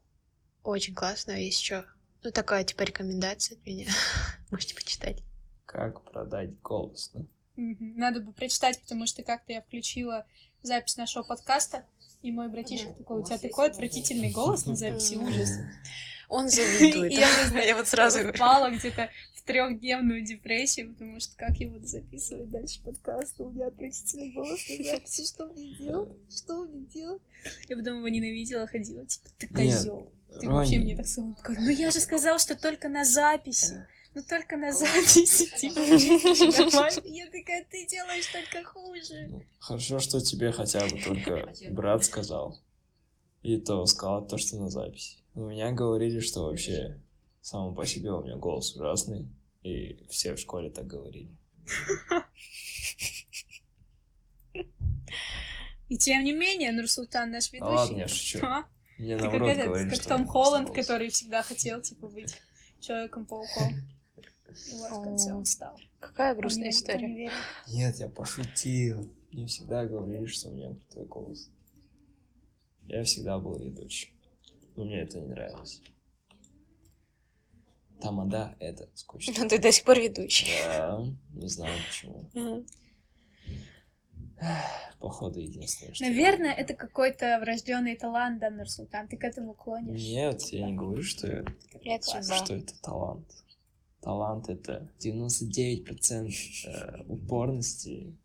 Очень классно, есть еще. Ну, такая, типа, рекомендация от меня. Можете почитать. как продать голос, да? Надо бы прочитать, потому что как-то я включила запись нашего подкаста, и мой братишка такой, у тебя такой отвратительный голос на записи, ужас. Он завидует. Я вот сразу впала где-то в трехдневную депрессию, потому что как я буду записывать дальше подкаст, у меня отвратительный голос на записи, что мне делать, что мне делать? Я потом его ненавидела, ходила, типа, ты козел. Ты вообще мне так сказал. Ну я же сказал, что только на записи. Ну только на записи, типа. Я такая, ты делаешь только хуже. Ну, Хорошо, что тебе хотя бы только брат сказал. И то сказал то, что на записи. У меня говорили, что вообще само по себе у меня голос ужасный. И все в школе так говорили. И тем не менее, Нурсултан наш ведущий. ладно, я шучу. А? Мне Ты как наоборот говорили, как что Том Холланд, который всегда хотел, типа, быть Человеком-пауком. И вот в конце он стал. Какая грустная не история. верит. Нет, я пошутил. Мне всегда говорили, что у меня крутой голос. Я всегда был ведущим. Но мне это не нравилось. Тамада — это скучно. Ну, ты до сих пор ведущий. Да, не знаю почему. Походу, единственное, что... я Наверное, это какой-то врожденный талант, да, Нурсултан? Ты к этому клонишь? Нет, я не говорю, что, я- Я тебя. что это талант. Талант — это 99% э, упорности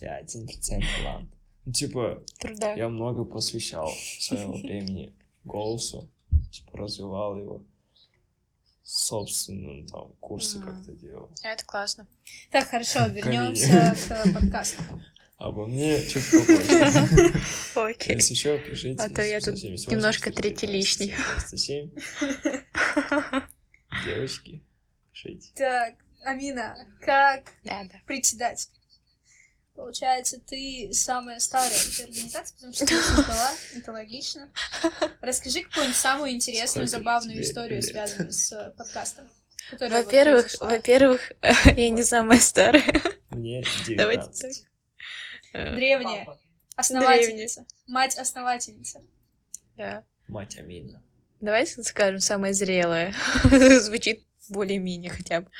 и 1% талант. Ну, типа, Труда. я много посвящал своего времени голосу, типа, развивал его. Собственным там курсы Мгм. как-то делал. Это классно. Так, хорошо, вернемся к подкасту. Обо мне чуть попозже. Окей. Если что, пишите. А то я тут 778, немножко 419, третий лишний. 97. Девочки, пишите. Так, Амина, как Да, да. председатель? Получается, ты самая старая в этой организации, потому что ты создала, это логично. Расскажи какую-нибудь самую интересную, Сколько забавную историю, лет? связанную с э, подкастом. вот Во-первых, во-первых, я не самая старая. Мне Давайте 19. Э, Древняя, основательница, мать-основательница. Да. Мать Амина. Давайте скажем, самая зрелая. Звучит более-менее хотя бы.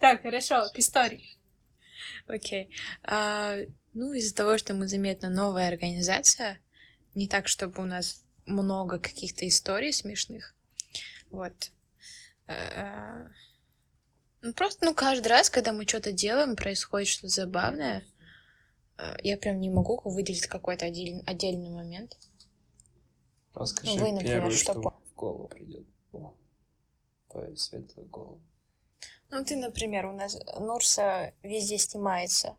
Так, хорошо, к истории. Окей. А, ну, из-за того, что мы заметно новая организация, не так, чтобы у нас много каких-то историй смешных. Вот. Э, Ну, просто, ну, каждый раз, когда мы что-то делаем, происходит что-то забавное. Э, Я прям не могу выделить какой-то отдель- отдельный момент. Расскажи Вы, например, первое, что что в голову придет. О, Твою светлую голову. Ну, ты, например, у нас Нурса везде снимается,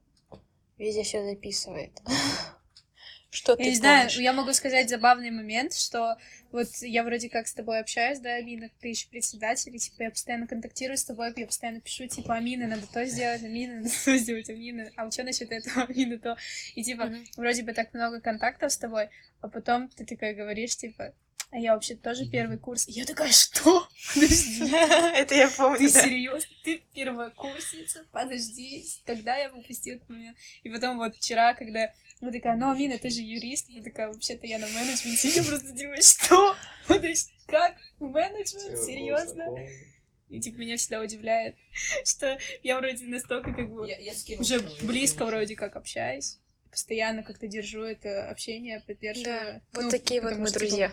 везде все записывает. Что Я ты не знаю, я могу сказать забавный момент, что вот я вроде как с тобой общаюсь, да, Амина, ты еще председатель, и типа я постоянно контактирую с тобой, я постоянно пишу, типа, Амина, надо то сделать, Амина, надо то сделать, Амина, а что насчет этого, Амина, то. И типа, вроде бы так много контактов с тобой, а потом ты такая говоришь, типа, а я вообще тоже первый курс. И я такая, что? Подожди. Это я Ты помню, да. серьезно? Ты первокурсница? Подожди, когда я упустила этот момент? И потом вот вчера, когда я такая, ну, Амина, ты же юрист. Я такая, вообще-то я на менеджменте. Я просто думаю, что? Подожди, как? Менеджмент? Серьезно? И типа меня всегда удивляет, что я вроде настолько как бы уже близко вроде как общаюсь. Постоянно как-то держу это общение, поддерживаю. Да, вот Ну, такие вот мы что, друзья.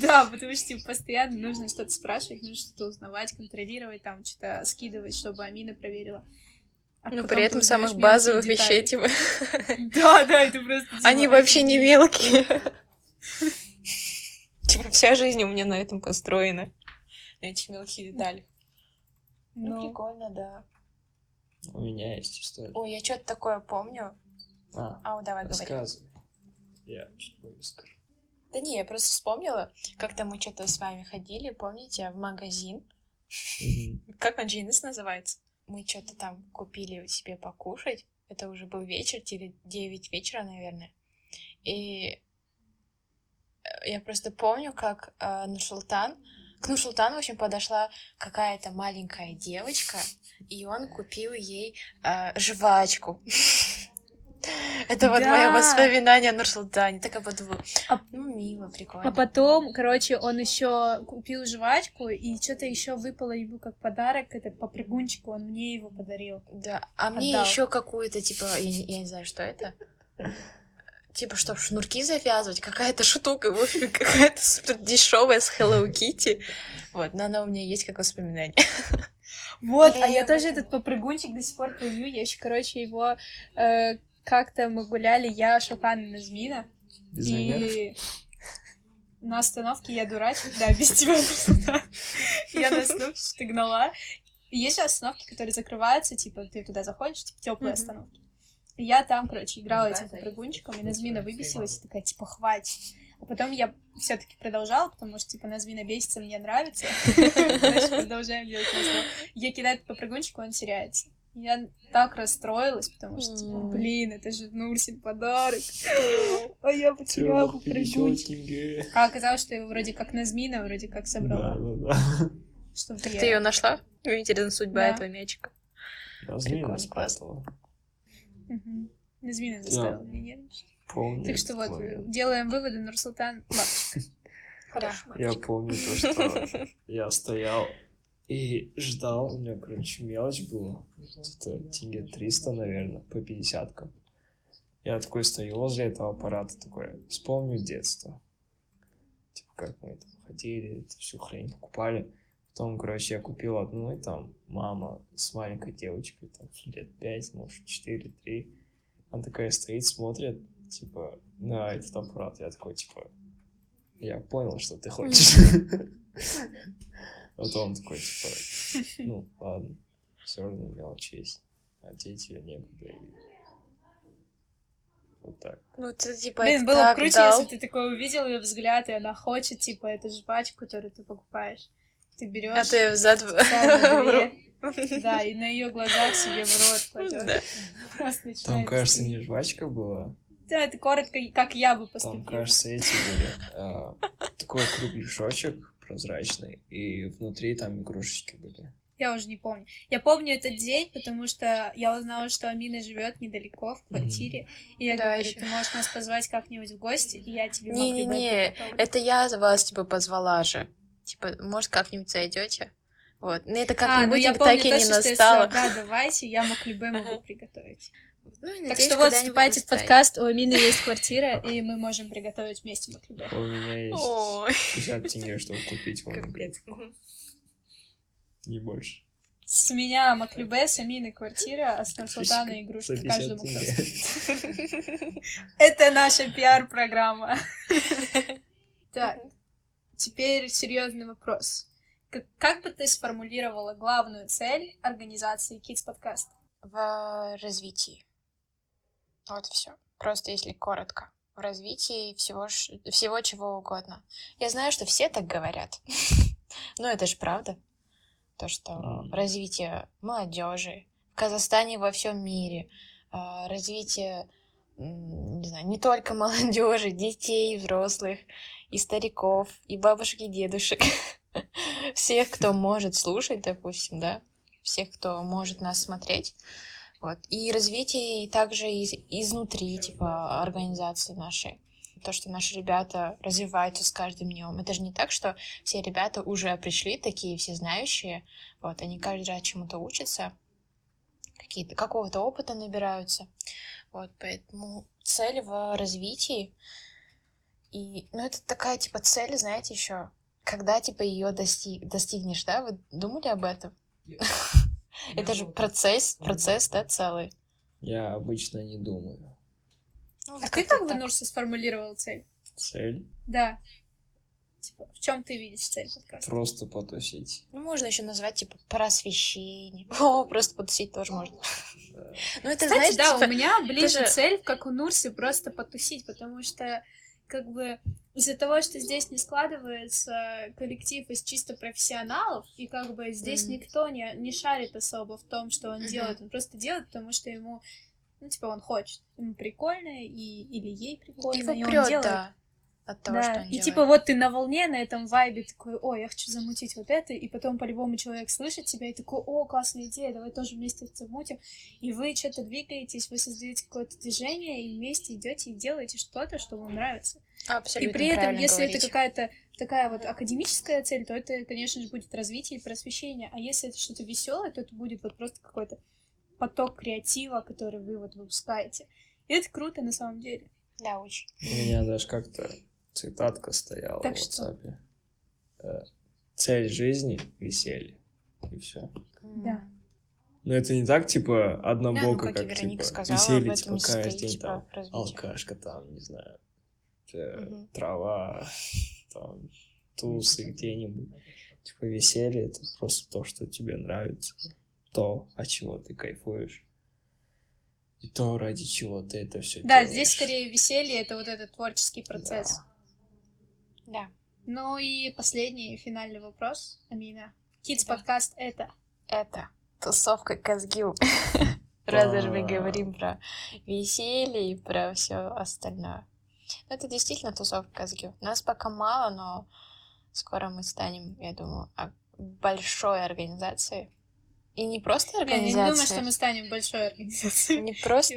Да, потому что типа, постоянно нужно что-то спрашивать, нужно что-то узнавать, контролировать, там что-то скидывать, чтобы Амина проверила. А Но потом при этом самых базовых вещей, типа, Да, да, это просто... они вообще не мелкие. Типа, вся жизнь у меня на этом построена. На этих мелких деталях. Ну, Ну, прикольно, да. У меня есть история. Ой, я что-то такое помню. А, Ау, давай говори. рассказывай. Я чуть позже скажу. Да не, я просто вспомнила, как-то мы что-то с вами ходили, помните, в магазин. Как он Джинес называется? Мы что-то там купили себе покушать. Это уже был вечер, или 9 вечера, наверное. И э, я просто помню, как э, Нурсултан... К Нурсултану, в общем, подошла какая-то маленькая девочка, и он купил ей э, жвачку. Это вот Да. мое воспоминание о Нурсултане. Так я подумала, А- ну, мило, прикольно. А потом, короче, он еще купил жвачку, и что-то еще выпало ему как подарок, этот попрыгунчик, он мне его подарил. Да, а мне еще какую-то, типа, я не знаю, что это. Типа, что, шнурки завязывать? Какая-то штука, в общем, какая-то супер дешевая с Hello Kitty. Вот, но она у меня есть как воспоминание. Вот, а я тоже этот попрыгунчик до сих пор помню. Я еще, короче, его э, как-то мы гуляли, я, Шукан и Назмина. И на остановке я дурачек, да, без тебя. Я на остановке что-то гнала. Есть же остановки, которые закрываются, типа, ты туда заходишь, типа, теплые остановки. И я там, короче, играла этим попрыгунчиком, и Назмина выбесилась, и такая, типа, хватит. А потом я все-таки продолжала, потому что, типа, Назмина бесится, мне нравится. Значит, продолжаем делать. Я кидаю этот попрыгунчик, он теряется. Я так расстроилась, потому что, типа, блин, это же Нурсин подарок. А я потеряла попрыгунчик. А оказалось, что его вроде как Назмина вроде как Да, собрала. да, да. Чтобы Так ты ее нашла? Интересна судьба Да. этого мячика. Размина Прикольно, Мгм. Назмина заставила меня нервничать. Помню Так что вот, момент. делаем выводы, Нурсултан мальчик. Хорошо. Я помню то, что я стоял и ждал, у меня, короче, мелочь была, где-то тенге 300, наверное, по 50 -кам. Я такой стою возле этого аппарата, такой, вспомню детство. Типа, как мы там ходили, всю хрень покупали. Потом, короче, я купил одну, и там мама с маленькой девочкой, там, лет 5, может, 4, 3. Она такая стоит, смотрит, типа, на этот аппарат. Я такой, типа, я понял, что ты хочешь. Потом такой, типа, ну, ладно, все равно мелочь есть. А дети некуда. Вот так. Ну, ты, типа, Блин, было бы круче, дал. если ты такой увидел ее взгляд, и она хочет, типа, эту жвачку, которую ты покупаешь. Ты берешь А ты взад да, и на ее глазах себе в рот кладешь. Там, кажется, не жвачка была. Да, это коротко, как я бы Там, поступила. кажется, эти были. а, Такой кругляшочек прозрачный, и внутри там игрушечки были. Я уже не помню. Я помню этот день, потому что я узнала, что Амина живет недалеко в квартире. И я Да, говорю, ещё. ты можешь нас позвать как-нибудь в гости, и я тебе могу Не-не-не, это я вас, типа, позвала же. Типа, может, как-нибудь зайдете? Вот. Ну, это А, ну так и не что настало. да, давайте, я Маклюбе могу Ага. приготовить. Ну, Так что вот, вступайте в подкаст, у Амины есть квартира, и мы можем приготовить вместе Маклюбе. У меня есть Ой, 50 тенге, чтобы купить вам капец. Не больше. С меня Маклюбе, с Амины квартира, а с Нурсултана игрушки 50 каждому. Это наша пиар-программа. Так, теперь серьезный вопрос. Как, как бы ты сформулировала главную цель организации Kids Podcast? В развитии. Вот и все. Просто если коротко. В развитии всего, всего чего угодно. Я знаю, что все так говорят. Но это же правда. То, что развитие молодежи в Казахстане во всем мире, а, развитие, не знаю, не только молодежи, детей, взрослых, и стариков, и бабушек, и дедушек. Всех, кто может слушать, допустим, да, всех, кто может нас смотреть. Вот. И развитие также из, изнутри, типа, организации нашей. То, что наши ребята развиваются с каждым днем. Это же не так, что все ребята уже пришли, такие все знающие. Вот, они каждый раз чему-то учатся, какие-то, какого-то опыта набираются. Вот, поэтому цель в развитии. И, ну, это такая, типа, цель, знаете, еще, когда, типа, ее достиг, достигнешь, да? Вы думали об этом? Это же процесс, процесс, да, целый. Я обычно не думаю. Ну, А вот ты как-то как бы. Нурса, сформулировал цель? Цель Да. Типа, в чем ты видишь цель подкаста? просто потусить. Ну, можно еще назвать, типа, просвещение. О, просто потусить тоже можно. Да. Ну, это, Кстати, знаешь, да, типа, у меня ближе же- цель, как у Нурсы, просто потусить, потому что как бы из-за того, что здесь не складывается коллектив из чисто профессионалов, и как бы здесь Мгм. никто не, не шарит особо в том, что он Мгм. делает, он просто делает, потому что ему, ну, типа, он хочет, ему прикольно, и, или ей прикольно, его и он прет, делает. да. От того, что Да, он и делает. типа вот ты на волне, на этом вайбе такой, ой, я хочу замутить вот это, и потом по-любому человек слышит тебя и такой, о, классная идея, давай тоже вместе это замутим. И вы что-то двигаетесь, вы создаете какое-то движение, и вместе идете и делаете что-то, что вам нравится. Абсолютно и при этом, если это говорите. какая-то такая вот академическая цель, то это, конечно же, будет развитие и просвещение. А если это что-то веселое, то это будет вот просто какой-то поток креатива, который вы вот выпускаете. И это круто на самом деле. Да, очень. У меня даже как-то цитатка стояла Так в что? WhatsApp. Э, Цель жизни — веселье. И все. Да. Но это не так, типа, Да, ну, однобоко, как как, типа, сказала, веселье, типа, каждый день типа, там развитие. алкашка, там, не знаю, Мгм. трава, там, тусы где-нибудь. Типа, веселье — это просто то, что тебе нравится, то, от чего ты кайфуешь. И то, ради чего ты это все Да, здесь скорее веселье, это вот этот творческий процесс. Да. Ну и последний финальный вопрос, Амина. Kids Да. подкаст это. Это тусовка Казгил. Раз даже мы говорим про веселье и про все остальное. Ну, Это действительно тусовка Казгил. Нас пока мало, но скоро мы станем, я думаю, большой организацией. И не просто Не, Я не организацией. думаю, что мы станем большой организацией. Не просто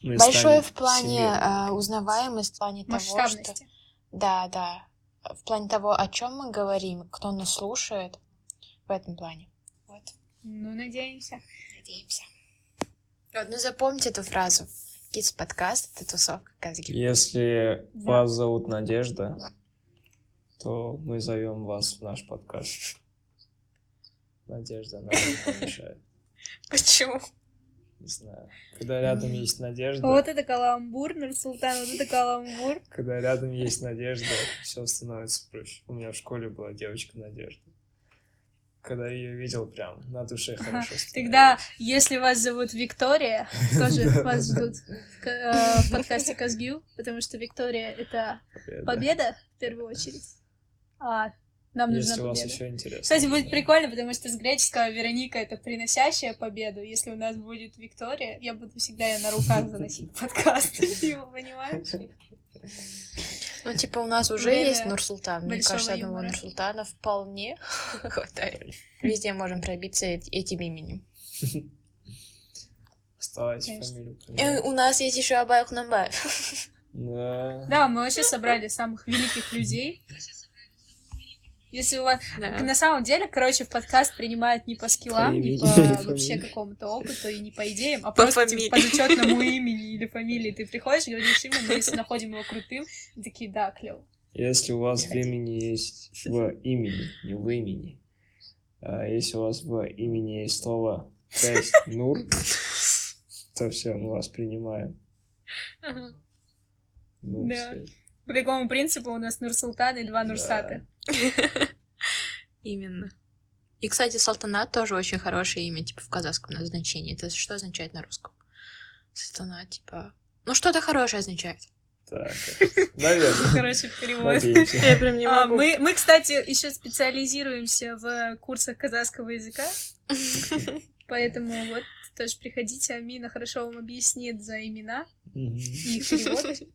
Типа большой станем в плане а, узнаваемости, в плане того, что Масштабности. Да, да. В плане того, о чем мы говорим, кто нас слушает, в этом плане. Вот, Ну, надеемся. надеемся. Вот, ну запомните эту фразу. Kids подкаст это тусовка Казги. Если Да. вас зовут Надежда, то мы зовем вас в наш подкаст. Надежда, она не помешает. Почему? Не знаю. Когда рядом есть Надежда, Вот это каламбур, Нурсултан, вот это каламбур. когда рядом есть Надежда, все становится проще. У меня в школе была девочка Надежда. Когда я ее видел, прям на душе хорошо Тогда, становилось. если вас зовут Виктория, тоже вас ждут в э, в подкасте Казгю, потому что Виктория — это Победа. победа, в первую очередь. А нам нужна Если у вас победа. еще интересно. Кстати, будет да. прикольно, потому что с греческого Вероника это приносящая победу. Если у нас будет Виктория, я буду всегда ее на руках заносить в подкаст. Ты понимаешь? Ну, типа, у нас уже Время есть Нурсултан. Мне кажется, одного. Нурсултана вполне хватает. Везде можем пробиться эт- этим именем. Оставайте Конечно. фамилию. И поменяйте. у нас есть еще Абай Хнамбаев. Да. Да, мы вообще собрали самых великих людей. Если у вас... На самом деле, короче, в подкаст принимают не по скиллам, не имени, по вообще фамилии. какому-то опыту и не по идеям, а По просто типа, фамилии. по зачетному имени или фамилии. Ты приходишь, говоришь имя, мы если находим его крутым, такие, да, клево. Если у вас в имени есть в имени, не в имени, а если у вас в имени есть слово часть Нур, то все, мы вас принимаем. Ну, Да. всё. По какому принципу у нас Нурсултан и два Нурсата? Именно. И, кстати, Салтанат тоже очень хорошее имя, типа, в казахском назначении. Это что означает на русском? Салтанат, типа... Ну, что-то хорошее означает. Так, наверное. Хороший перевод. Я прям не А, могу. мы, мы, кстати, еще специализируемся в курсах казахского языка, поэтому вот тоже приходите, Амина хорошо вам объяснит за имена и их переводы.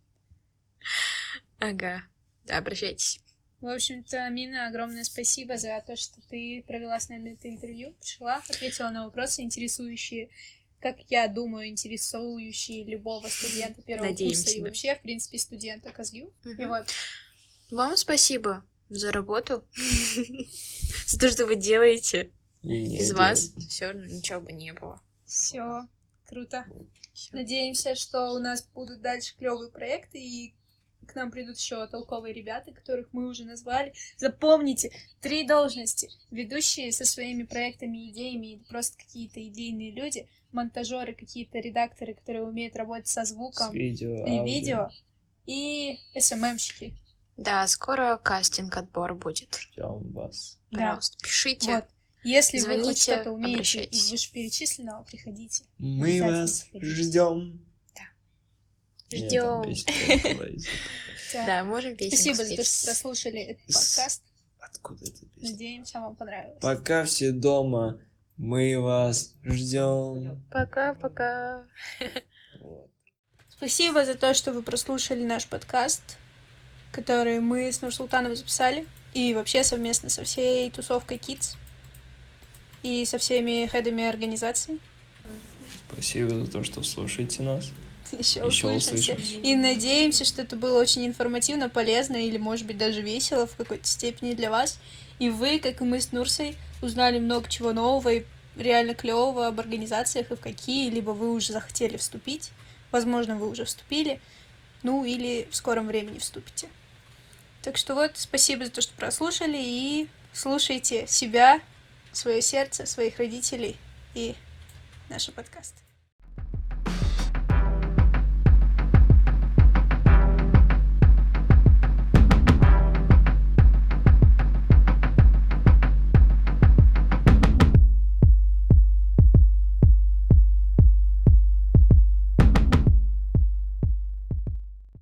Ага. Да, обращайтесь. В общем-то, Амина, огромное спасибо за то, что ты провела с нами это интервью, пришла, ответила на вопросы, интересующие, как я думаю, интересующие любого студента первого Надеемся, курса и да. вообще, в принципе, студента Казгю. И Мгм. вот, Вам спасибо за работу, за то, что вы делаете. И не Без делай. вас все ничего бы не было. все круто. Надеемся, что у нас будут дальше клевые проекты и к нам придут еще толковые ребята, которых мы уже назвали. Запомните, три должности. Ведущие со своими проектами, идеями, просто какие-то идейные люди, монтажеры, какие-то редакторы, которые умеют работать со С звуком видео, и аудио. видео, и СММщики. Да, скоро кастинг, отбор будет. Ждем вас. Да. Пожалуйста, пишите. Вот. Если вы хоть Звоните, что-то умеете обращайтесь. из вышеперечисленного, приходите. Мы вас ждем. Ждем. Да. Можем песенку Спасибо за то, спеть. что прослушали этот подкаст. Откуда это песня? Надеемся, вам понравилось. Пока все дома, мы вас ждем. Пока-пока. Спасибо за то, что вы прослушали наш подкаст. который мы с Нурсултаном записали. И вообще совместно со всей тусовкой Kids. И со всеми хедами организаций. Спасибо за то, что слушаете нас. Еще Ещё услышимся. услышимся. И надеемся, что это было очень информативно, полезно или, может быть, даже весело в какой-то степени для вас. И вы, как и мы с Нурсой, узнали много чего нового и реально клевого об организациях и в какие, либо вы уже захотели вступить. Возможно, вы уже вступили, ну или в скором времени вступите. Так что вот, спасибо за то, что прослушали, и слушайте себя, свое сердце, своих родителей и наши подкасты.